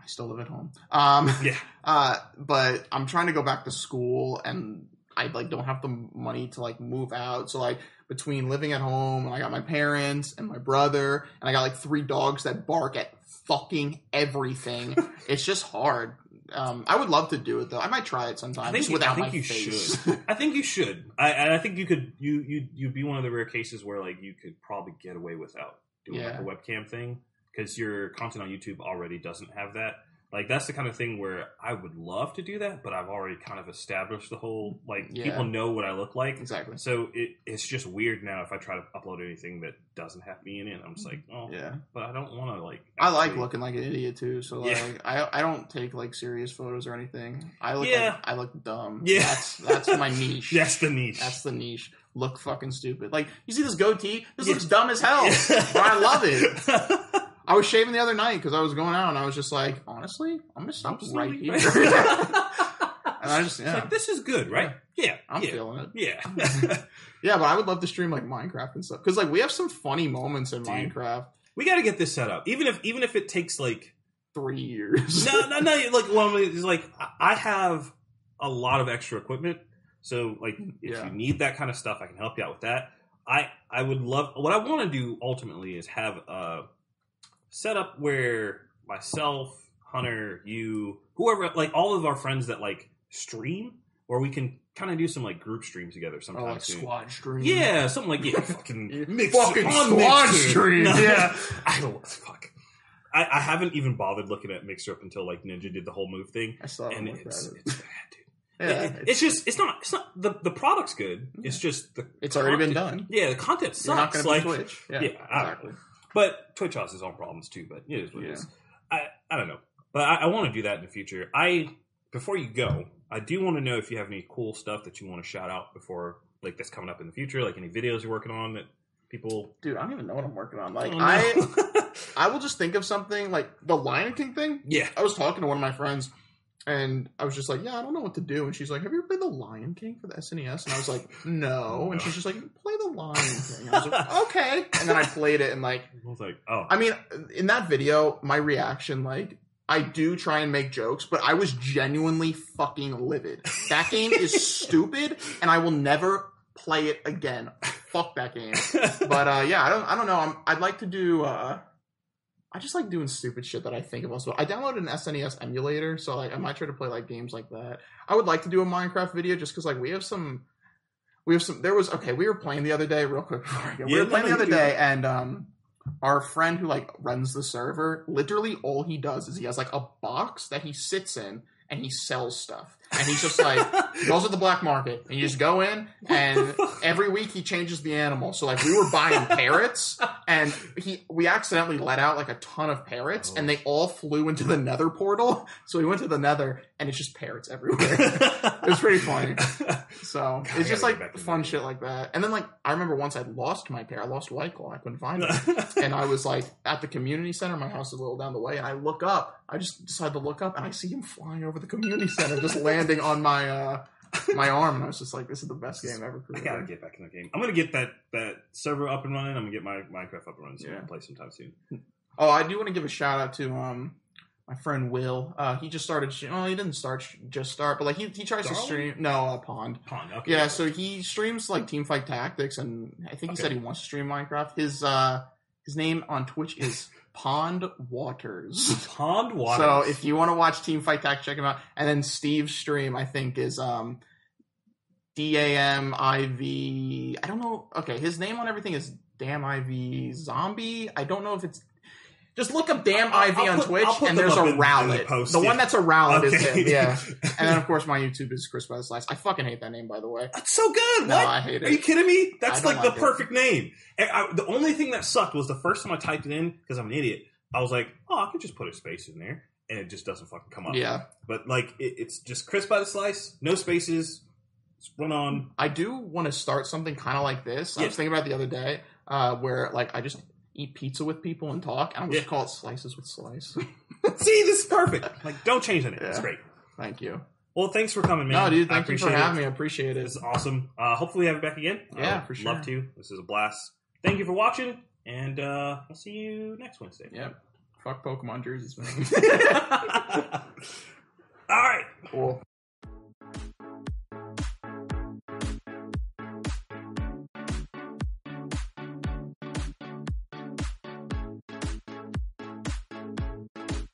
I still live at home. Um, Yeah, Uh, but I'm trying to go back to school and I like don't have the money to like move out. So like between living at home and I got my parents and my brother and I got like three dogs that bark at fucking everything. it's just hard. Um, I would love to do it though. I might try it sometime I think you- without I think my you face. should. I think you should. I and I think you could. You you you'd be one of the rare cases where like you could probably get away without doing Yeah. like a webcam thing because your content on YouTube already doesn't have that. Like that's the kind of thing where I would love to do that, but I've already kind of established the whole like Yeah. people know what I look like. exactly. So it, it's just weird now if I try to upload anything that doesn't have me in it. I'm just like, oh, Yeah. but I don't want to like. I like actually- looking like an idiot too, so Yeah. like I I don't take like serious photos or anything. I look Yeah. like I look dumb. Yeah. That's that's my niche. That's the niche. That's the niche. Look fucking stupid. Like you see this goatee. This Yeah. looks dumb as hell, but I love it. I was shaving the other night because I was going out and I was just like, honestly, I'm gonna stop just right here. and I just yeah, like this is good, right? Yeah, I'm yeah, feeling it. yeah. Yeah, but I would love to stream like Minecraft and stuff because like we have some funny moments in Dude. Minecraft. we got to get this set up, even if even if it takes like Three years. no, no, no. Like, well, like I- I have a lot of extra equipment, so like if Yeah. you need that kind of stuff, I can help you out with that. I I would love what I want to do ultimately is have a setup where myself, Hunter, you, whoever, like all of our friends that like stream, where we can kind of do some like group streams together oh, sometime like soon. squad stream. Yeah, something like yeah, fucking mix Fucking on squad Mixer. stream, yeah. I don't fuck. I, I haven't even bothered looking at Mixer up until like Ninja did the whole move thing, I saw and it's it's bad, dude. yeah, It- it- it's, just it's not it's not the the product's good. It's just the it's already been done. Yeah, the content You're not going to Like, be Twitch. Yeah, yeah, I- exactly. But Twitch has its own problems too. But it is what it Yeah. is. I I don't know, but I, I want to do that in the future. I before you go, I do want to know if you have any cool stuff that you want to shout out before like that's coming up in the future, like any videos you're working on that people. Dude, I don't even know what I'm working on. Like Oh, I. I will just think of something like the Lion King thing. yeah, I was talking to one of my friends, and I was just like, "Yeah, I don't know what to do." And she's like, "Have you ever played the Lion King for the SNES?" And I was like, "No." And she's just like, "Play the Lion King." I was like, "Okay." And then I played it, and like, I was like, oh, I mean, in that video, my reaction, like, I do try and make jokes, but I was genuinely fucking livid. That game is stupid, and I will never play it again. Fuck that game. But uh, yeah, I don't, I don't know. I'm, I'd like to do. Uh, I just like doing stupid shit that I think of also. I downloaded an SNES emulator, so like I might try to play like games like that. I would like to do a Minecraft video just because like we have some. We have some. There was okay. We were playing the other day, real quick. Before I go. We Yeah, were playing the other day, and um, our friend who like runs the server, literally all he does is he has like a box that he sits in and he sells stuff, and he's just like he goes to the black market and you just go in and every week he changes the animal. So like we were buying parrots and he we accidentally let out like a ton of parrots and they all flew into the nether portal. So we went to the nether and it's just parrots everywhere. it was pretty funny. So God, it's just like fun shit like that. And then like I remember once I lost my parrot. I lost White Claw. I couldn't find it. And I was like at the community center. My house is a little down the way, and I look up. I just decide to look up, and I see him flying over the community center, just landing on my uh, my arm. And I was just like, "This is the best game ever I gotta created." get back in the game. I'm gonna get that that server up and running. I'm gonna get my Minecraft up and running so we Yeah. can play sometime soon. Oh, I do want to give a shout out to um my friend Will. Uh, he just started. Oh, Well, he didn't start just start, but like he he tries to stream. No, uh, Pond. Pond. Okay. Yeah, so he streams like Teamfight Tactics, and I think he Okay. said he wants to stream Minecraft. His uh his name on Twitch is Pond Waters. Pond water. So if you want to watch Team Fight Tactics, check him out. And then Steve's stream, I think, is um D A M I V. I don't know. Okay, his name on everything is Damn IV Zombie. I don't know if it's. Just look up Damn I'll- IV I'll on put- Twitch, and there's a in the the yeah. one that's a Rowlet is him, yeah. And then of course my YouTube is Chris by the Slice. I fucking hate that name, by the way. That's so good. No, what? I hate it. Are you kidding me? That's don't like the it. perfect name. And I- the only thing that sucked was the first time I typed it in because I'm an idiot. I was like, oh, I could just put a space in there, and it just doesn't fucking come up. Yeah, But like, it, it's just Chris by the slice, no spaces. It's run on. I do want to start something kind of like this. I was thinking about the other day, uh, where like I just eat pizza with people and talk, I'm just Yeah. call it slices with slice. See, this is perfect. Like, don't change the name. It's great. Thank you. Well, thanks for coming, man. no, dude, I thank you for appreciate it. having me. I appreciate it. This is awesome. Uh, hopefully, we have you back again. Yeah, I would for sure. Love to. This is a blast. Thank you for watching, and uh, I'll see you next Wednesday. Yep. Fuck Pokemon jerseys, man. All right. cool.